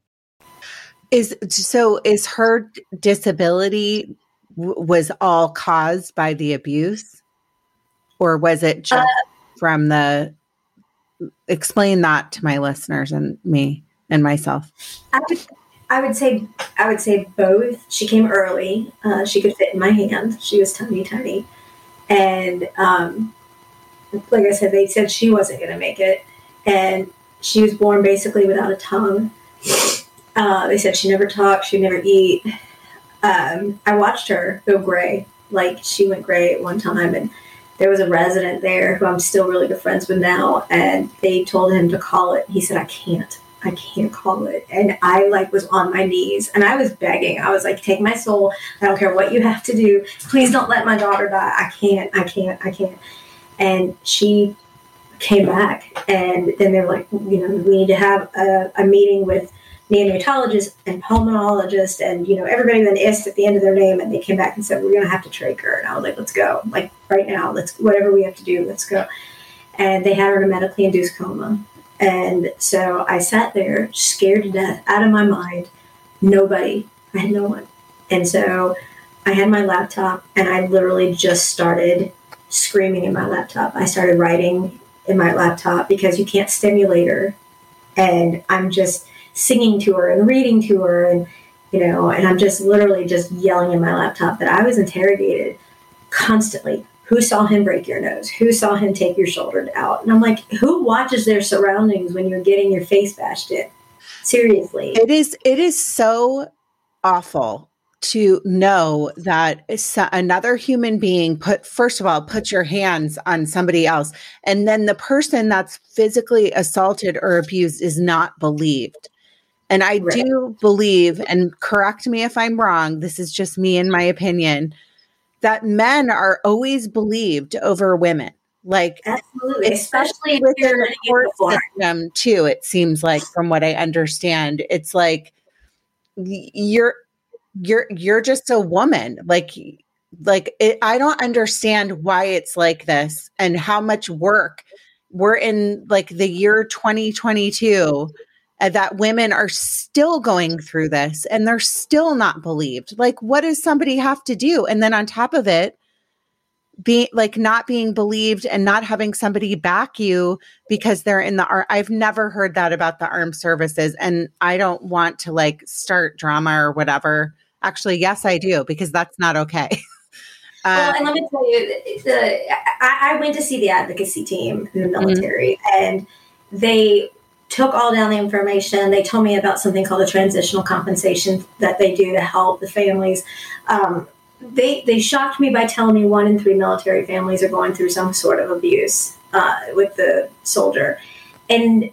Is so is her disability w- was all caused by the abuse or was it just uh, from the explain that to my listeners and me and myself I would, I would say I would say both. She came early. Uh, she could fit in my hand. She was tiny, tiny, and um, like I said, they said she wasn't going to make it, and she was born basically without a tongue. Uh, they said she never talked, she never eat. Um, I watched her go gray, like she went gray at one time, and there was a resident there who I'm still really good friends with now, and they told him to call it. He said, "I can't." I can't call it. And I like was on my knees and I was begging. I was like, take my soul. I don't care what you have to do. Please don't let my daughter die. I can't, I can't, I can't. And she came back, and then they were like, you know, we need to have a, a meeting with neonatologists and pulmonologists and you know everybody with an ist at the end of their name and they came back and said we're going to have to trach her and i was like let's go like right now let's whatever we have to do let's go and they had her in a medically induced coma and so i sat there scared to death out of my mind nobody i had no one and so i had my laptop and i literally just started screaming in my laptop. I started writing in my laptop because you can't stimulate her. And I'm just singing to her and reading to her and you know, and I'm just literally just yelling in my laptop that I was interrogated constantly. Who saw him break your nose? Who saw him take your shoulder out? And I'm like, who watches their surroundings when you're getting your face bashed in? Seriously. It is it is so awful to know that another human being put first of all put your hands on somebody else and then the person that's physically assaulted or abused is not believed and i right. do believe and correct me if i'm wrong this is just me and my opinion that men are always believed over women. Like absolutely especially within the court system too it seems like from what i understand. It's like you're you're you're just a woman. Like like it, i don't understand why it's like this and how much work we're in like the year 2022 uh, that women are still going through this and they're still not believed like what does somebody have to do and then on top of it being like not being believed and not having somebody back you because they're in the art. I've never heard that about the armed services. And I don't want to like start drama or whatever. Actually, yes, I do, because that's not okay. well, and let me tell you, the, I, I, went to see the advocacy team in the mm-hmm. military, mm-hmm. and they took all down the information. They told me about something called a transitional compensation that they do to help the families. Um, they they shocked me by telling me one in three military families are going through some sort of abuse uh, with the soldier, and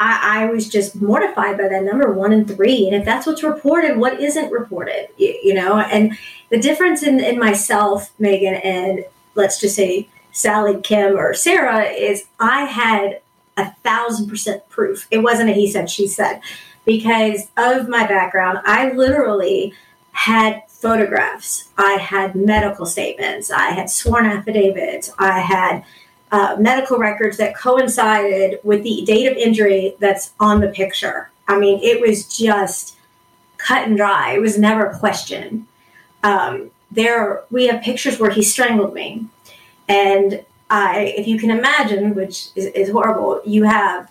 I, I, was just mortified by that number, one in three. And if that's what's reported, what isn't reported? You, you know, and the difference in, in myself, Megan, and let's just say Sally, Kim, or Sarah is I had a thousand percent proof. It wasn't a he said, she said, because of my background. I literally had photographs, I had medical statements, I had sworn affidavits, I had uh, medical records that coincided with the date of injury that's on the picture. I mean, it was just cut and dry. It was never a question. Um, there, we have pictures where he strangled me, and I, if you can imagine, which is, is horrible, you have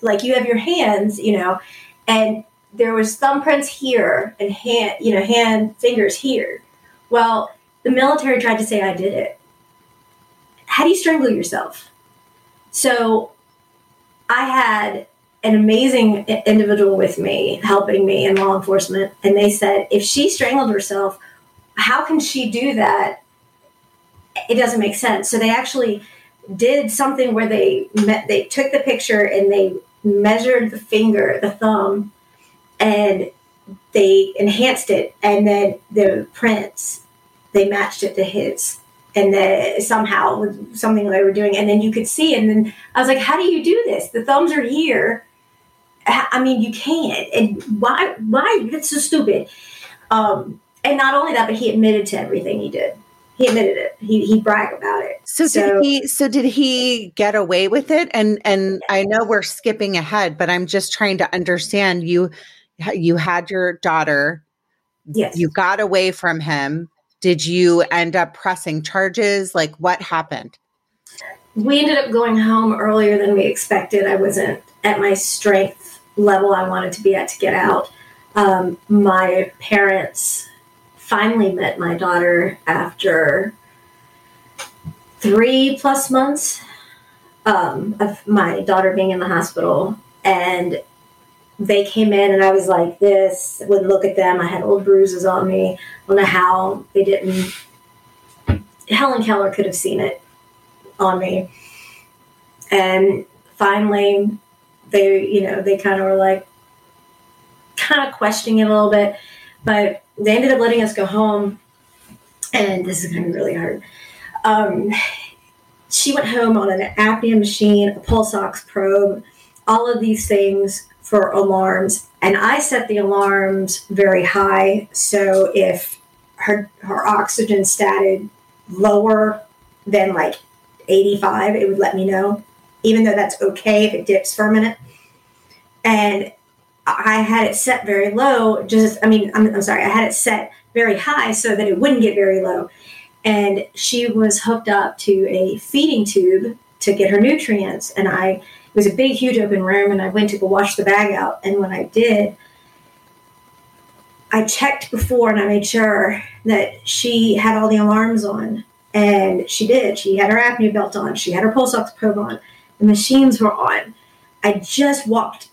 like you have your hands, you know, and there was thumbprints here and hand, you know, hand fingers here. Well, the military tried to say I did it. How do you strangle yourself? So I had an amazing individual with me helping me in law enforcement and they said if she strangled herself how can she do that it doesn't make sense. So they actually did something where they met they took the picture and they measured the finger the thumb and they enhanced it. And then the prints they matched it to his. And then somehow with something they were doing. And then you could see and then i was like how do you do this? The thumbs are here. I mean you can't. And why why? That's so stupid. Um, and not only that but he admitted to everything he did he admitted it he, he bragged about it so, so did he so did he get away with it and and i know we're skipping ahead but i'm just trying to understand you you had your daughter. Yes. You got away from him. Did you end up pressing charges? Like what happened? We ended up going home earlier than we expected. I wasn't at my strength level I wanted to be at to get out. Um, my parents finally met my daughter after three plus months um, of my daughter being in the hospital. And they came in and I was like this, wouldn't look at them. I had old bruises on me. I don't know how they didn't. Helen Keller could have seen it on me. And finally, they, you know, they kind of were like, kind of questioning it a little bit, but they ended up letting us go home. And this is going to be really hard. Um, she went home on an apnea machine, a pulse ox probe, all of these things for alarms, and I set the alarms very high. So if her her oxygen stated lower than like 85, it would let me know, even though that's okay if it dips for a minute. And I had it set very low. Just, I mean, I'm, I'm sorry, I had it set very high so that it wouldn't get very low. And she was hooked up to a feeding tube to get her nutrients, and I it was a big, huge open room, and I went to go wash the bag out. And when I did, I checked before and I made sure that she had all the alarms on. And she did. She had her apnea belt on. She had her pulse ox probe on. The machines were on. I just walked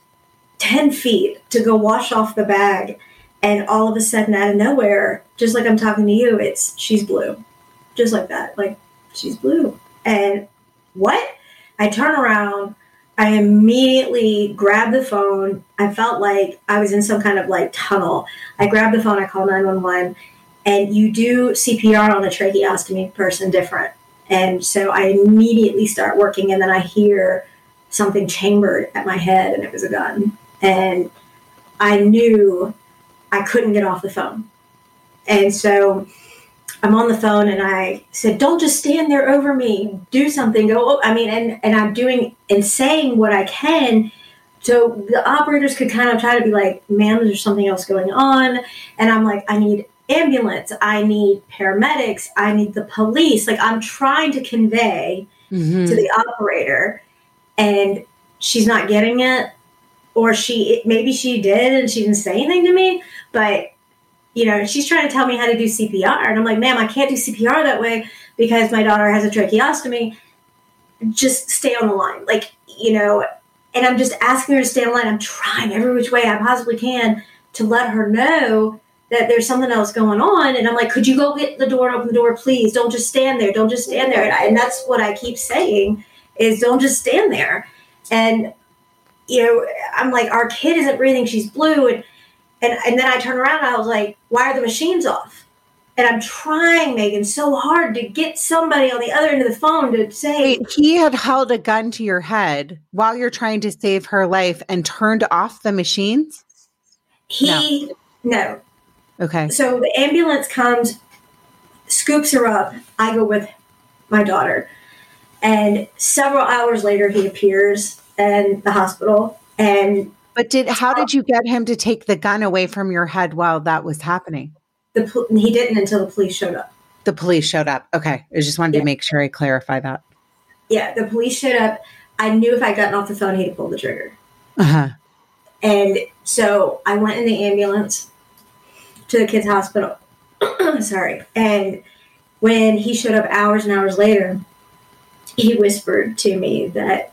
10 feet to go wash off the bag. And all of a sudden, out of nowhere, just like I'm talking to you, it's she's blue. Just like that. Like, she's blue. And what? I turn around. I immediately grab the phone. I felt like I was in some kind of like tunnel. I grab the phone. I call 911. And you do CPR on a tracheostomy person different. And so I immediately start working. And then I hear something chambered at my head, and it was a gun. And I knew I couldn't get off the phone. And so I'm on the phone and I said, Don't just stand there over me. Do something. Go. I mean, and, and I'm doing and saying what I can. So the operators could kind of try to be like, Man, there's something else going on. And I'm like, I need ambulance. I need paramedics. I need the police. Like, I'm trying to convey mm-hmm. to the operator, and she's not getting it. Or she, maybe she did and she didn't say anything to me, but you know, she's trying to tell me how to do CPR. And I'm like, ma'am, I can't do CPR that way because my daughter has a tracheostomy. Just stay on the line. Like, you know, and I'm just asking her to stay on the line. I'm trying every which way I possibly can to let her know that there's something else going on. And I'm like, could you go get the door and open the door, please? Don't just stand there. Don't just stand there. And, I, and that's what I keep saying is don't just stand there. And, you know, I'm like, our kid isn't breathing. She's blue. And, and, and then I turn around and I was like, why are the machines off? And I'm trying, Megan, so hard to get somebody on the other end of the phone to say. Wait, he had held a gun to your head while you're trying to save her life and turned off the machines? He, no. no. Okay. So the ambulance comes, scoops her up. I go with my daughter. And several hours later, he appears in the hospital and but did how did you get him to take the gun away from your head while that was happening? The he didn't until the police showed up. The police showed up. Okay, I just wanted yeah. to make sure I clarify that. Yeah, the police showed up. I knew if I gotten off the phone, he'd pull the trigger. Uh huh. And so I went in the ambulance to the kids' hospital. Sorry. And when he showed up hours and hours later, he whispered to me that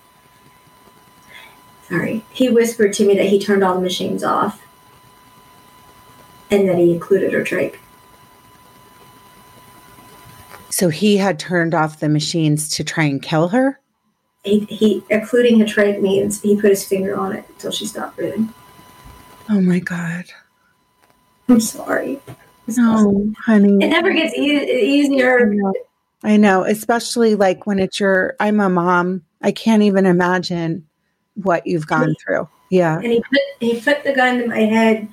sorry, he whispered to me that he turned all the machines off and that he included her trach. So he had turned off the machines to try and kill her? He, he including her trach means he put his finger on it until she stopped breathing. Oh my God. I'm sorry. no, honey. It never gets e- easier. I know. I know, especially like when it's your, I'm a mom. I can't even imagine what you've gone through. Yeah. And he put he put the gun to my head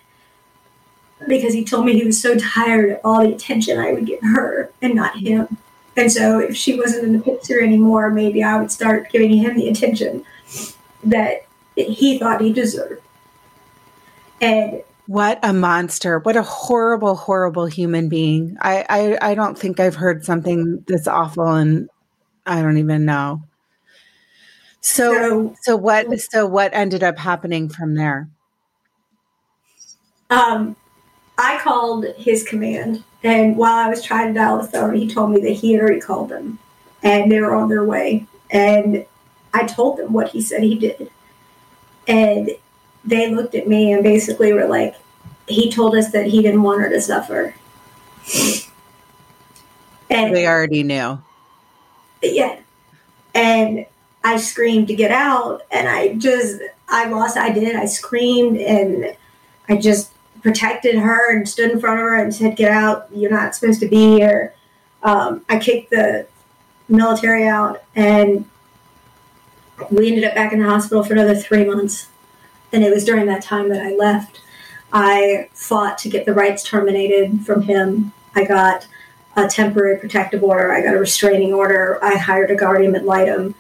because he told me he was so tired of all the attention I would give her and not him. And so if she wasn't in the picture anymore, maybe I would start giving him the attention that he thought he deserved. And what a monster. What a horrible, horrible human being. I, I, I don't think I've heard something this awful and I don't even know. So, so, so what? So, what ended up happening from there? Um, I called his command, and while I was trying to dial the phone, he told me that he had already called them, and they were on their way. And I told them what he said he did, and they looked at me and basically were like, "He told us that he didn't want her to suffer." And they already knew. Yeah, and I screamed to get out, and I just I lost. I did. I screamed, and I just protected her and stood in front of her and said, "Get out! You're not supposed to be here." Um, I kicked the military out, and we ended up back in the hospital for another three months. And it was during that time that I left. I fought to get the rights terminated from him. I got a temporary protective order. I got a restraining order. I hired a guardian ad litem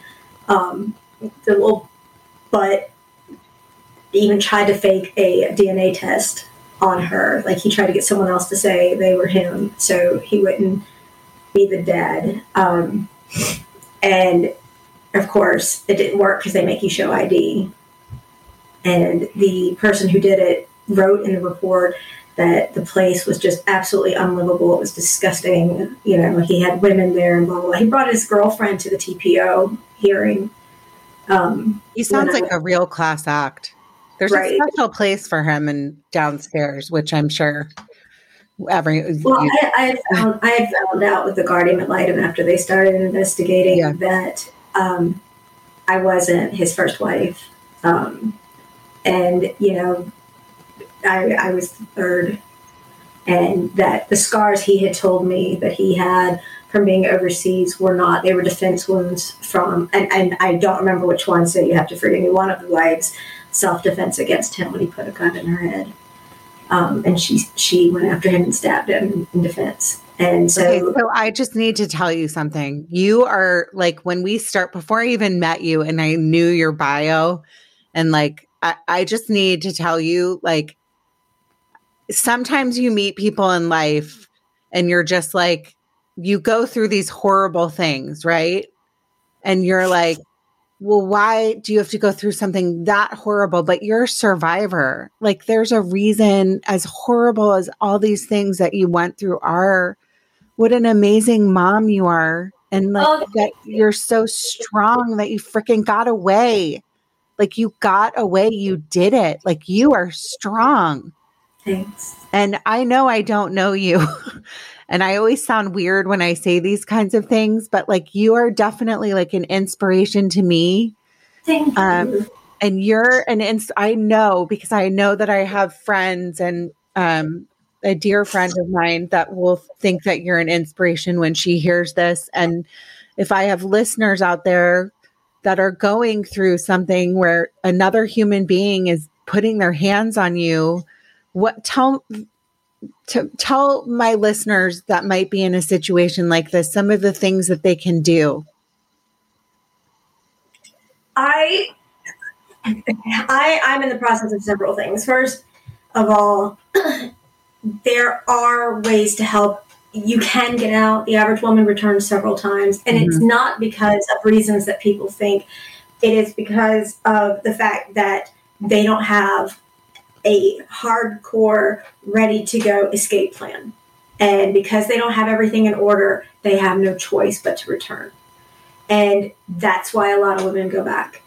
um, the little but even tried to fake a DNA test on her. Like he tried to get someone else to say they were him, so he wouldn't be the dad. Um, and of course, it didn't work because they make you show ID. And the person who did it wrote in the report that the place was just absolutely unlivable. It was disgusting. You know, he had women there and blah, blah, blah. He brought his girlfriend to the TPO hearing. Um, he sounds like I, a real class act. There's right. a special place for him and downstairs, which I'm sure every. Well, you, I, I, found, I had found out with the guardian ad litem after they started investigating yeah. that um, I wasn't his first wife. Um, and, you know, I, I was third. And that the scars he had told me that he had from being overseas were not, they were defense wounds from, and, and I don't remember which one, so you have to forgive me, one of the wives self defense against him when he put a gun in her head. Um, and she she went after him and stabbed him in defense. And so, okay, so I just need to tell you something. You are like when we start before I even met you and I knew your bio, and like I, I just need to tell you, like sometimes you meet people in life and you're just like you go through these horrible things, right? And you're like, well, why do you have to go through something that horrible? But you're a survivor. Like, there's a reason, as horrible as all these things that you went through are, what an amazing mom you are. And like, oh, that you're so strong that you freaking got away. Like, you got away. You did it. Like, you are strong. Thanks. And I know I don't know you. And I always sound weird when I say these kinds of things, but like you are definitely like an inspiration to me. Thank um, you. And you're an ins- I know because I know that I have friends and um, a dear friend of mine that will think that you're an inspiration when she hears this. And if I have listeners out there that are going through something where another human being is putting their hands on you, what tell to tell my listeners that might be in a situation like this some of the things that they can do. I i i'm in the process of several things. First of all there are ways to help. You can get out. The average woman returns several times. And mm-hmm. it's not because of reasons that people think. It is because of the fact that they don't have a hardcore, ready to go escape plan. And because they don't have everything in order, they have no choice but to return. And that's why a lot of women go back.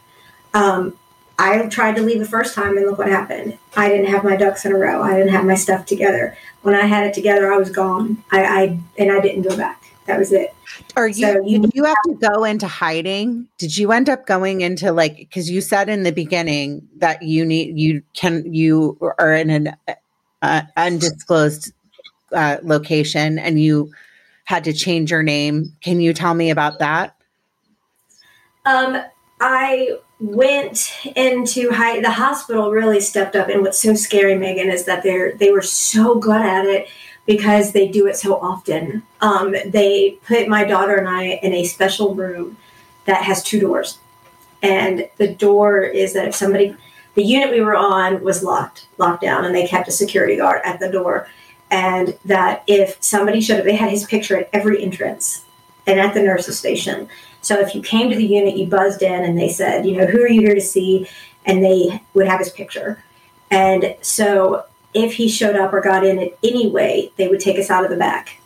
Um, I tried to leave the first time, and look what happened. I didn't have my ducks in a row. I didn't have my stuff together. When I had it together, I was gone. I, I and I didn't go back. That was it. Are you, so you, you have to go into hiding? Did you end up going into like, because you said in the beginning that you need, you can, you are in an uh, undisclosed uh, location and you had to change your name. Can you tell me about that? Um, I went into high, the hospital really stepped up. And what's so scary, Megan, is that they're, they were so good at it because they do it so often. Um, they put my daughter and I in a special room that has two doors. And the door is that if somebody, the unit we were on was locked, locked down, and they kept a security guard at the door. And that if somebody showed up, they had his picture at every entrance and at the nurse's station. So if you came to the unit, you buzzed in and they said, you know, who are you here to see? And they would have his picture. And so if he showed up or got in in any way, they would take us out of the back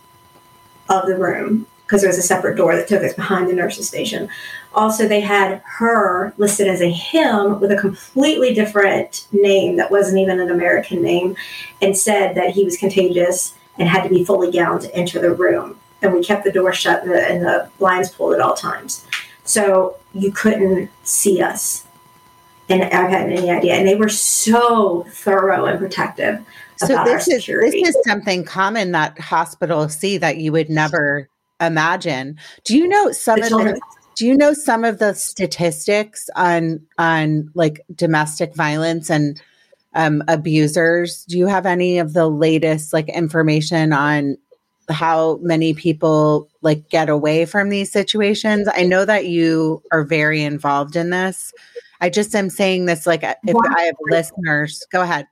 of the room because there was a separate door that took us behind the nurse's station. Also, they had her listed as a him with a completely different name that wasn't even an American name and said that he was contagious and had to be fully gowned to enter the room. And we kept the door shut and the, and the blinds pulled at all times. So you couldn't see us and I had any idea. And they were so thorough and protective. So this is this is something common that hospitals see that you would never imagine. Do you know some the of children. the do you know some of the statistics on on like domestic violence and um, abusers? Do you have any of the latest like information on how many people like get away from these situations? I know that you are very involved in this. I just am saying this like uh, if one I have listeners, go ahead.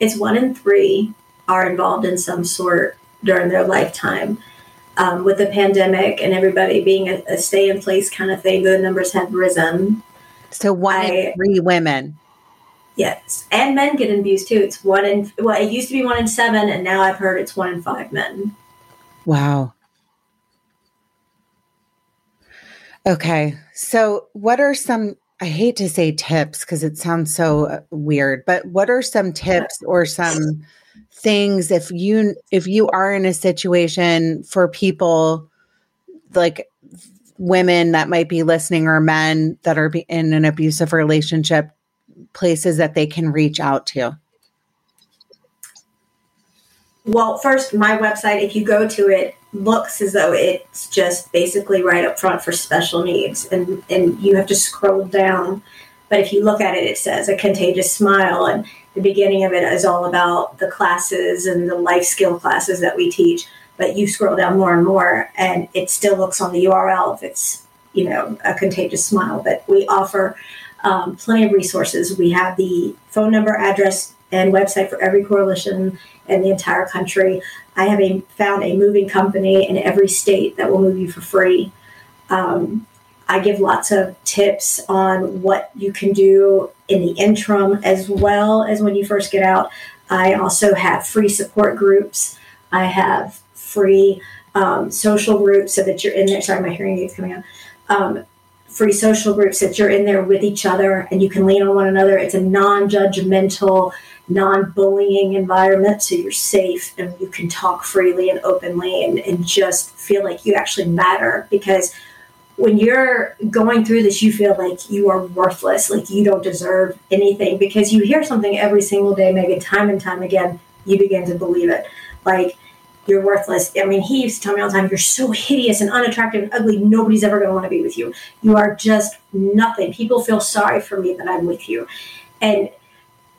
It's one in three are involved in some sort during their lifetime. Um, with the pandemic and everybody being a, a, stay in place kind of thing, the numbers have risen. So one I, in three women. Yes, and men get abused too. It's one in well, it used to be one in seven, and now I've heard it's one in five men. Wow. Okay. So, what are some I hate to say tips because it sounds so uh, weird, but what are some tips or some things if you if you are in a situation for people like women that might be listening or men that are in an abusive relationship places that they can reach out to? Well, first, my website, if you go to it, looks as though it's just basically right up front for special needs, and, and you have to scroll down. But if you look at it, it says a contagious smile, and the beginning of it is all about the classes and the life skill classes that we teach. But you scroll down more and more, and it still looks on the URL if it's you know a contagious smile. But we offer um, plenty of resources. We have the phone number, address, and website for every coalition in the entire country. I have a, found a moving company in every state that will move you for free. Um, I give lots of tips on what you can do in the interim as well as when you first get out. I also have free support groups. I have free um, social groups so that you're in there. Sorry, my hearing aid's coming out. Um, free social groups that you're in there with each other and you can lean on one another. It's a non judgmental, non bullying environment. So you're safe and you can talk freely and openly and, and just feel like you actually matter because when you're going through this, you feel like you are worthless, like you don't deserve anything because you hear something every single day, maybe time and time again, you begin to believe it. Like, you're worthless. I mean, he used to tell me all the time, you're so hideous and unattractive and ugly. Nobody's ever going to want to be with you. You are just nothing. People feel sorry for me that I'm with you. And,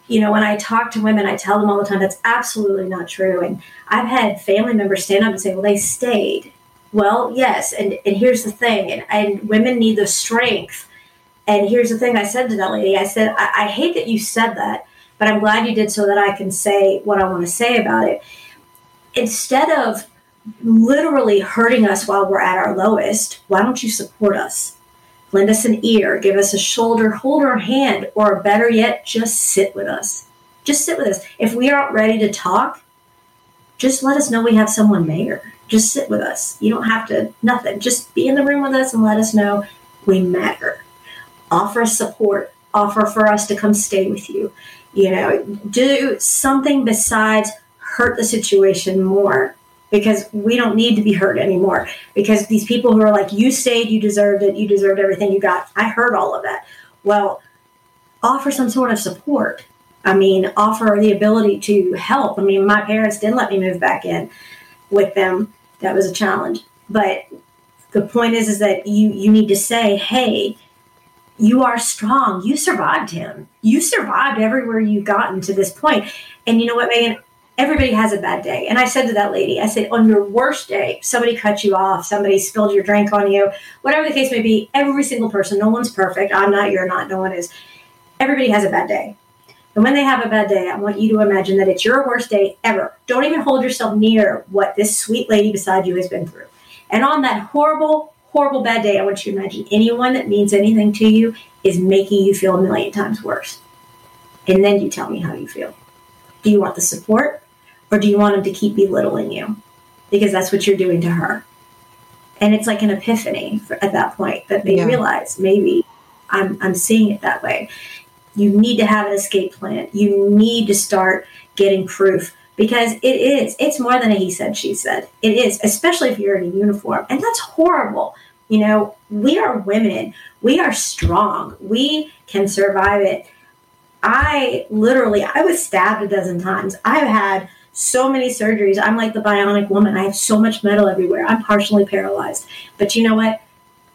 you know, when I talk to women, I tell them all the time that's absolutely not true. And I've had family members stand up and say, well, they stayed. Well, yes. And, and here's the thing, and, and women need the strength. And here's the thing I said to that lady I said, I, I hate that you said that, but I'm glad you did so that I can say what I want to say about it instead of literally hurting us while we're at our lowest, why don't you support us? Lend us an ear, give us a shoulder, hold our hand, or better yet, just sit with us. Just sit with us. If we aren't ready to talk, just let us know we have someone there. Just sit with us. You don't have to, nothing. Just be in the room with us and let us know we matter. Offer support. Offer for us to come stay with you. You know, do something besides hurt the situation more because we don't need to be hurt anymore. Because these people who are like, you stayed, you deserved it, you deserved everything you got. I heard all of that. Well, offer some sort of support. I mean, offer the ability to help. I mean, my parents didn't let me move back in with them. That was a challenge. But the point is, is that you you need to say, hey, you are strong. You survived him. You survived everywhere you've gotten to this point. And you know what, Megan? Everybody has a bad day. And I said to that lady, I said, on your worst day, somebody cut you off, somebody spilled your drink on you, whatever the case may be, every single person, no one's perfect. I'm not, you're not, no one is. Everybody has a bad day. And when they have a bad day, I want you to imagine that it's your worst day ever. Don't even hold yourself near what this sweet lady beside you has been through. And on that horrible, horrible bad day, I want you to imagine anyone that means anything to you is making you feel a million times worse. And then you tell me how you feel. Do you want the support or do you want them to keep belittling you? Because that's what you're doing to her. And it's like an epiphany for, at that point that they yeah. realize maybe I'm, I'm seeing it that way. You need to have an escape plan. You need to start getting proof because it is, it's more than a he said, she said. It is, especially if you're in a uniform. And that's horrible. You know, we are women, we are strong, we can survive it. I literally, I was stabbed a dozen times. I've had so many surgeries. I'm like the bionic woman. I have so much metal everywhere. I'm partially paralyzed. But you know what?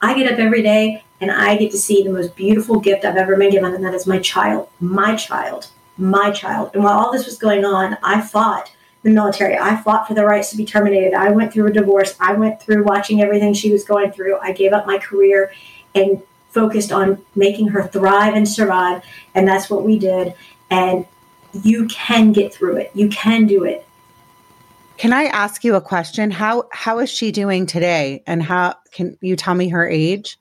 I get up every day and I get to see the most beautiful gift I've ever been given, and that is my child, my child, my child. And while all this was going on, I fought the military. I fought for the rights to be terminated. I went through a divorce. I went through watching everything she was going through. I gave up my career and focused on making her thrive and survive. And that's what we did. And you can get through it. You can do it. Can I ask you a question? How how is she doing today? And how can you tell me her age?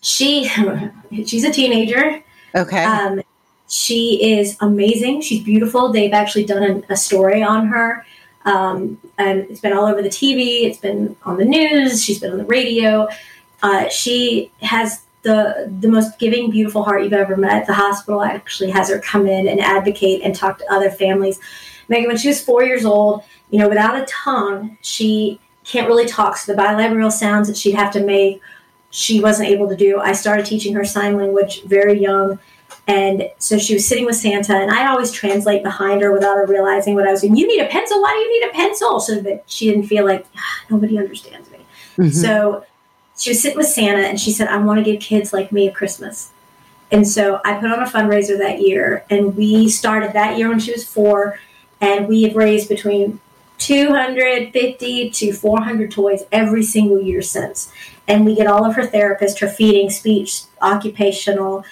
She she's a teenager. Okay. Um, she is amazing. She's beautiful. They've actually done a, a story on her. Um, and it's been all over the TV. It's been on the news. She's been on the radio. Uh, she has the the most giving, beautiful heart you've ever met. The hospital actually has her come in and advocate and talk to other families. Megan, when she was four years old, you know, without a tongue, she can't really talk. So the bilabial sounds that she'd have to make, she wasn't able to do. I started teaching her sign language very young. And so she was sitting with Santa, and I'd always translate behind her without her realizing what I was doing. You need a pencil? Why do you need a pencil? So that she didn't feel like ah, nobody understands me. Mm-hmm. So she was sitting with Santa, and she said, I want to give kids like me a Christmas. And so I put on a fundraiser that year, and we started that year when she was four, and we have raised between 250 to 400 toys every single year since. And we get all of her therapists, her feeding, speech, occupational,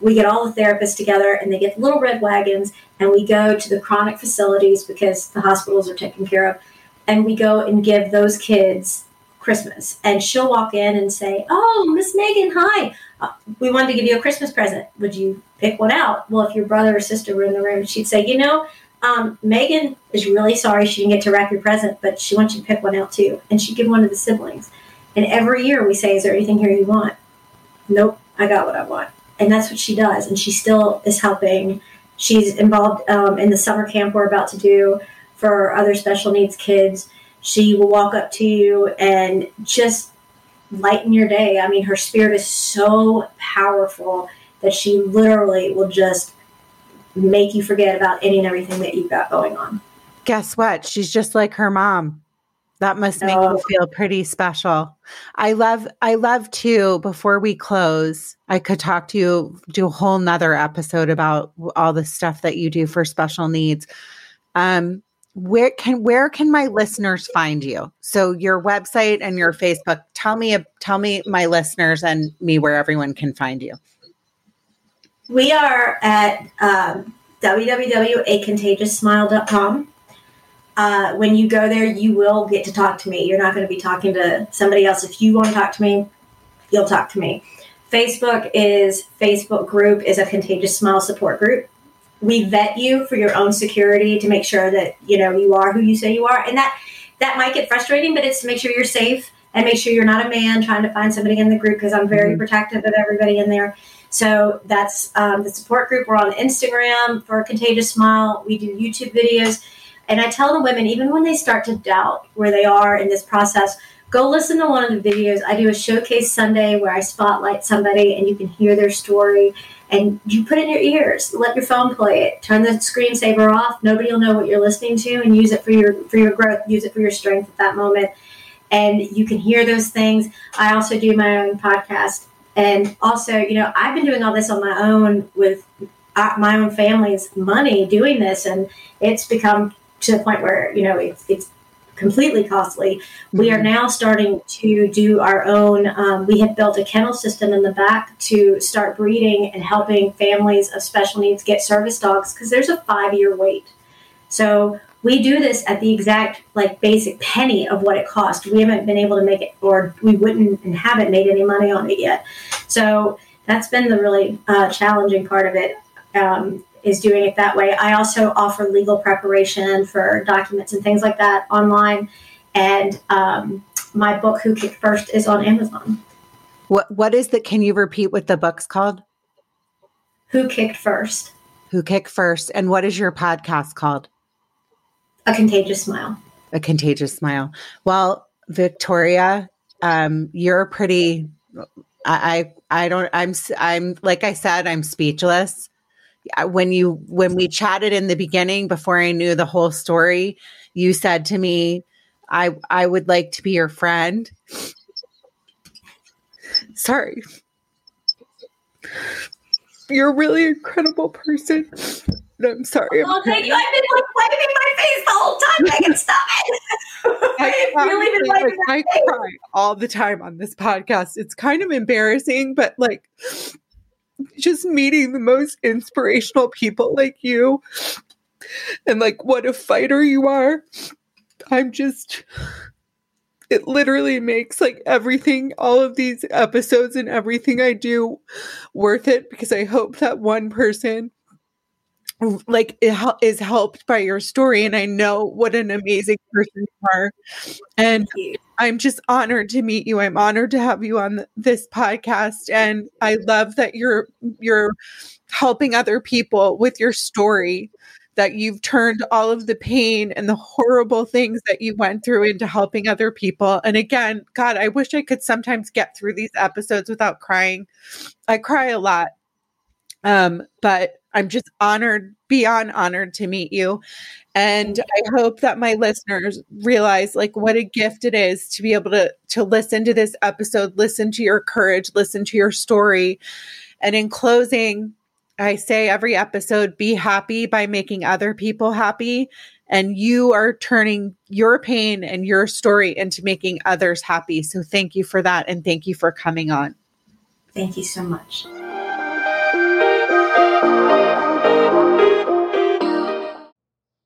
we get all the therapists together and they get little red wagons and we go to the chronic facilities because the hospitals are taken care of and we go and give those kids christmas. And she'll walk in and say oh miss megan hi. Uh, we wanted to give you a christmas present. Would you pick one out? Well if your brother or sister were in the room she'd say you know um, megan is really sorry she didn't get to wrap your present but she wants you to pick one out too. And she'd give one to the siblings. And every year we say is there anything here you want? Nope i got what i want. And that's what she does. And she still is helping. She's involved um, in the summer camp we're about to do for other special needs kids. She will walk up to you and just lighten your day. I mean, her spirit is so powerful that she literally will just make you forget about any and everything that you've got going on. Guess what? She's just like her mom. That must make oh. you feel pretty special. I love, I love too, before we close, I could talk to you, do a whole nother episode about all the stuff that you do for special needs. Um, where can where can my listeners find you so your website and your facebook tell me tell me my listeners and me where everyone can find you we are at um, www.acontagiousmile.com uh, when you go there, you will get to talk to me. You're not going to be talking to somebody else. If you want to talk to me, you'll talk to me. Facebook is Facebook group is a contagious smile support group. We vet you for your own security to make sure that you know you are who you say you are, and that that might get frustrating, but it's to make sure you're safe and make sure you're not a man trying to find somebody in the group because I'm very mm-hmm. protective of everybody in there. So that's um, the support group. We're on Instagram for Contagious Smile. We do YouTube videos and I tell the women, even when they start to doubt where they are in this process, go listen to one of the videos. I do a showcase Sunday where I spotlight somebody and you can hear their story and you put it in your ears. Let your phone play it. Turn the screensaver off. Nobody will know what you're listening to and use it for your for your growth. Use it for your strength at that moment. And you can hear those things. I also do my own podcast. And also, you know, I've been doing all this on my own with uh, my own family's money doing this and it's become to the point where you know it's it's completely costly. We are mm-hmm. now starting to do our own. Um, we have built a kennel system in the back to start breeding and helping families of special needs get service dogs because there's a five year wait. So we do this at the exact like basic penny of what it cost. We haven't been able to make it, or we wouldn't and haven't made any money on it yet. So that's been the really uh, challenging part of it. Um, is doing it that way. I also offer legal preparation for documents and things like that online. And um, my book, Who Kicked First, is on Amazon. What What is the? Can you repeat what the book's called? Who Kicked First. Who Kicked First, and what is your podcast called? A Contagious Smile. A Contagious Smile. Well, Victoria, um, you're pretty. I, I I don't. I'm. I'm like I said. I'm speechless when you when we chatted in the beginning before I knew the whole story, you said to me, "I I would like to be your friend." Sorry. You're a really incredible person. I'm sorry. Oh, thank you. I've been like wiping my face the whole time. I can stop it. I, really been wiping I, I cry all the time on this podcast. It's kind of embarrassing, but like just meeting the most inspirational people like you and like what a fighter you are. I'm just it literally makes like everything all of these episodes and everything I do worth it because I hope that one person like is helped by your story and i know what an amazing person you are and i'm just honored to meet you i'm honored to have you on this podcast and i love that you're you're helping other people with your story that you've turned all of the pain and the horrible things that you went through into helping other people. And again, God, I wish I could sometimes get through these episodes without crying. I cry a lot. Um, but I'm just honored, beyond honored to meet you. And I hope that my listeners realize like what a gift it is to be able to to listen to this episode, listen to your courage, listen to your story. And in closing, I say every episode be happy by making other people happy. And you are turning your pain and your story into making others happy. So thank you for that. And thank you for coming on. Thank you so much.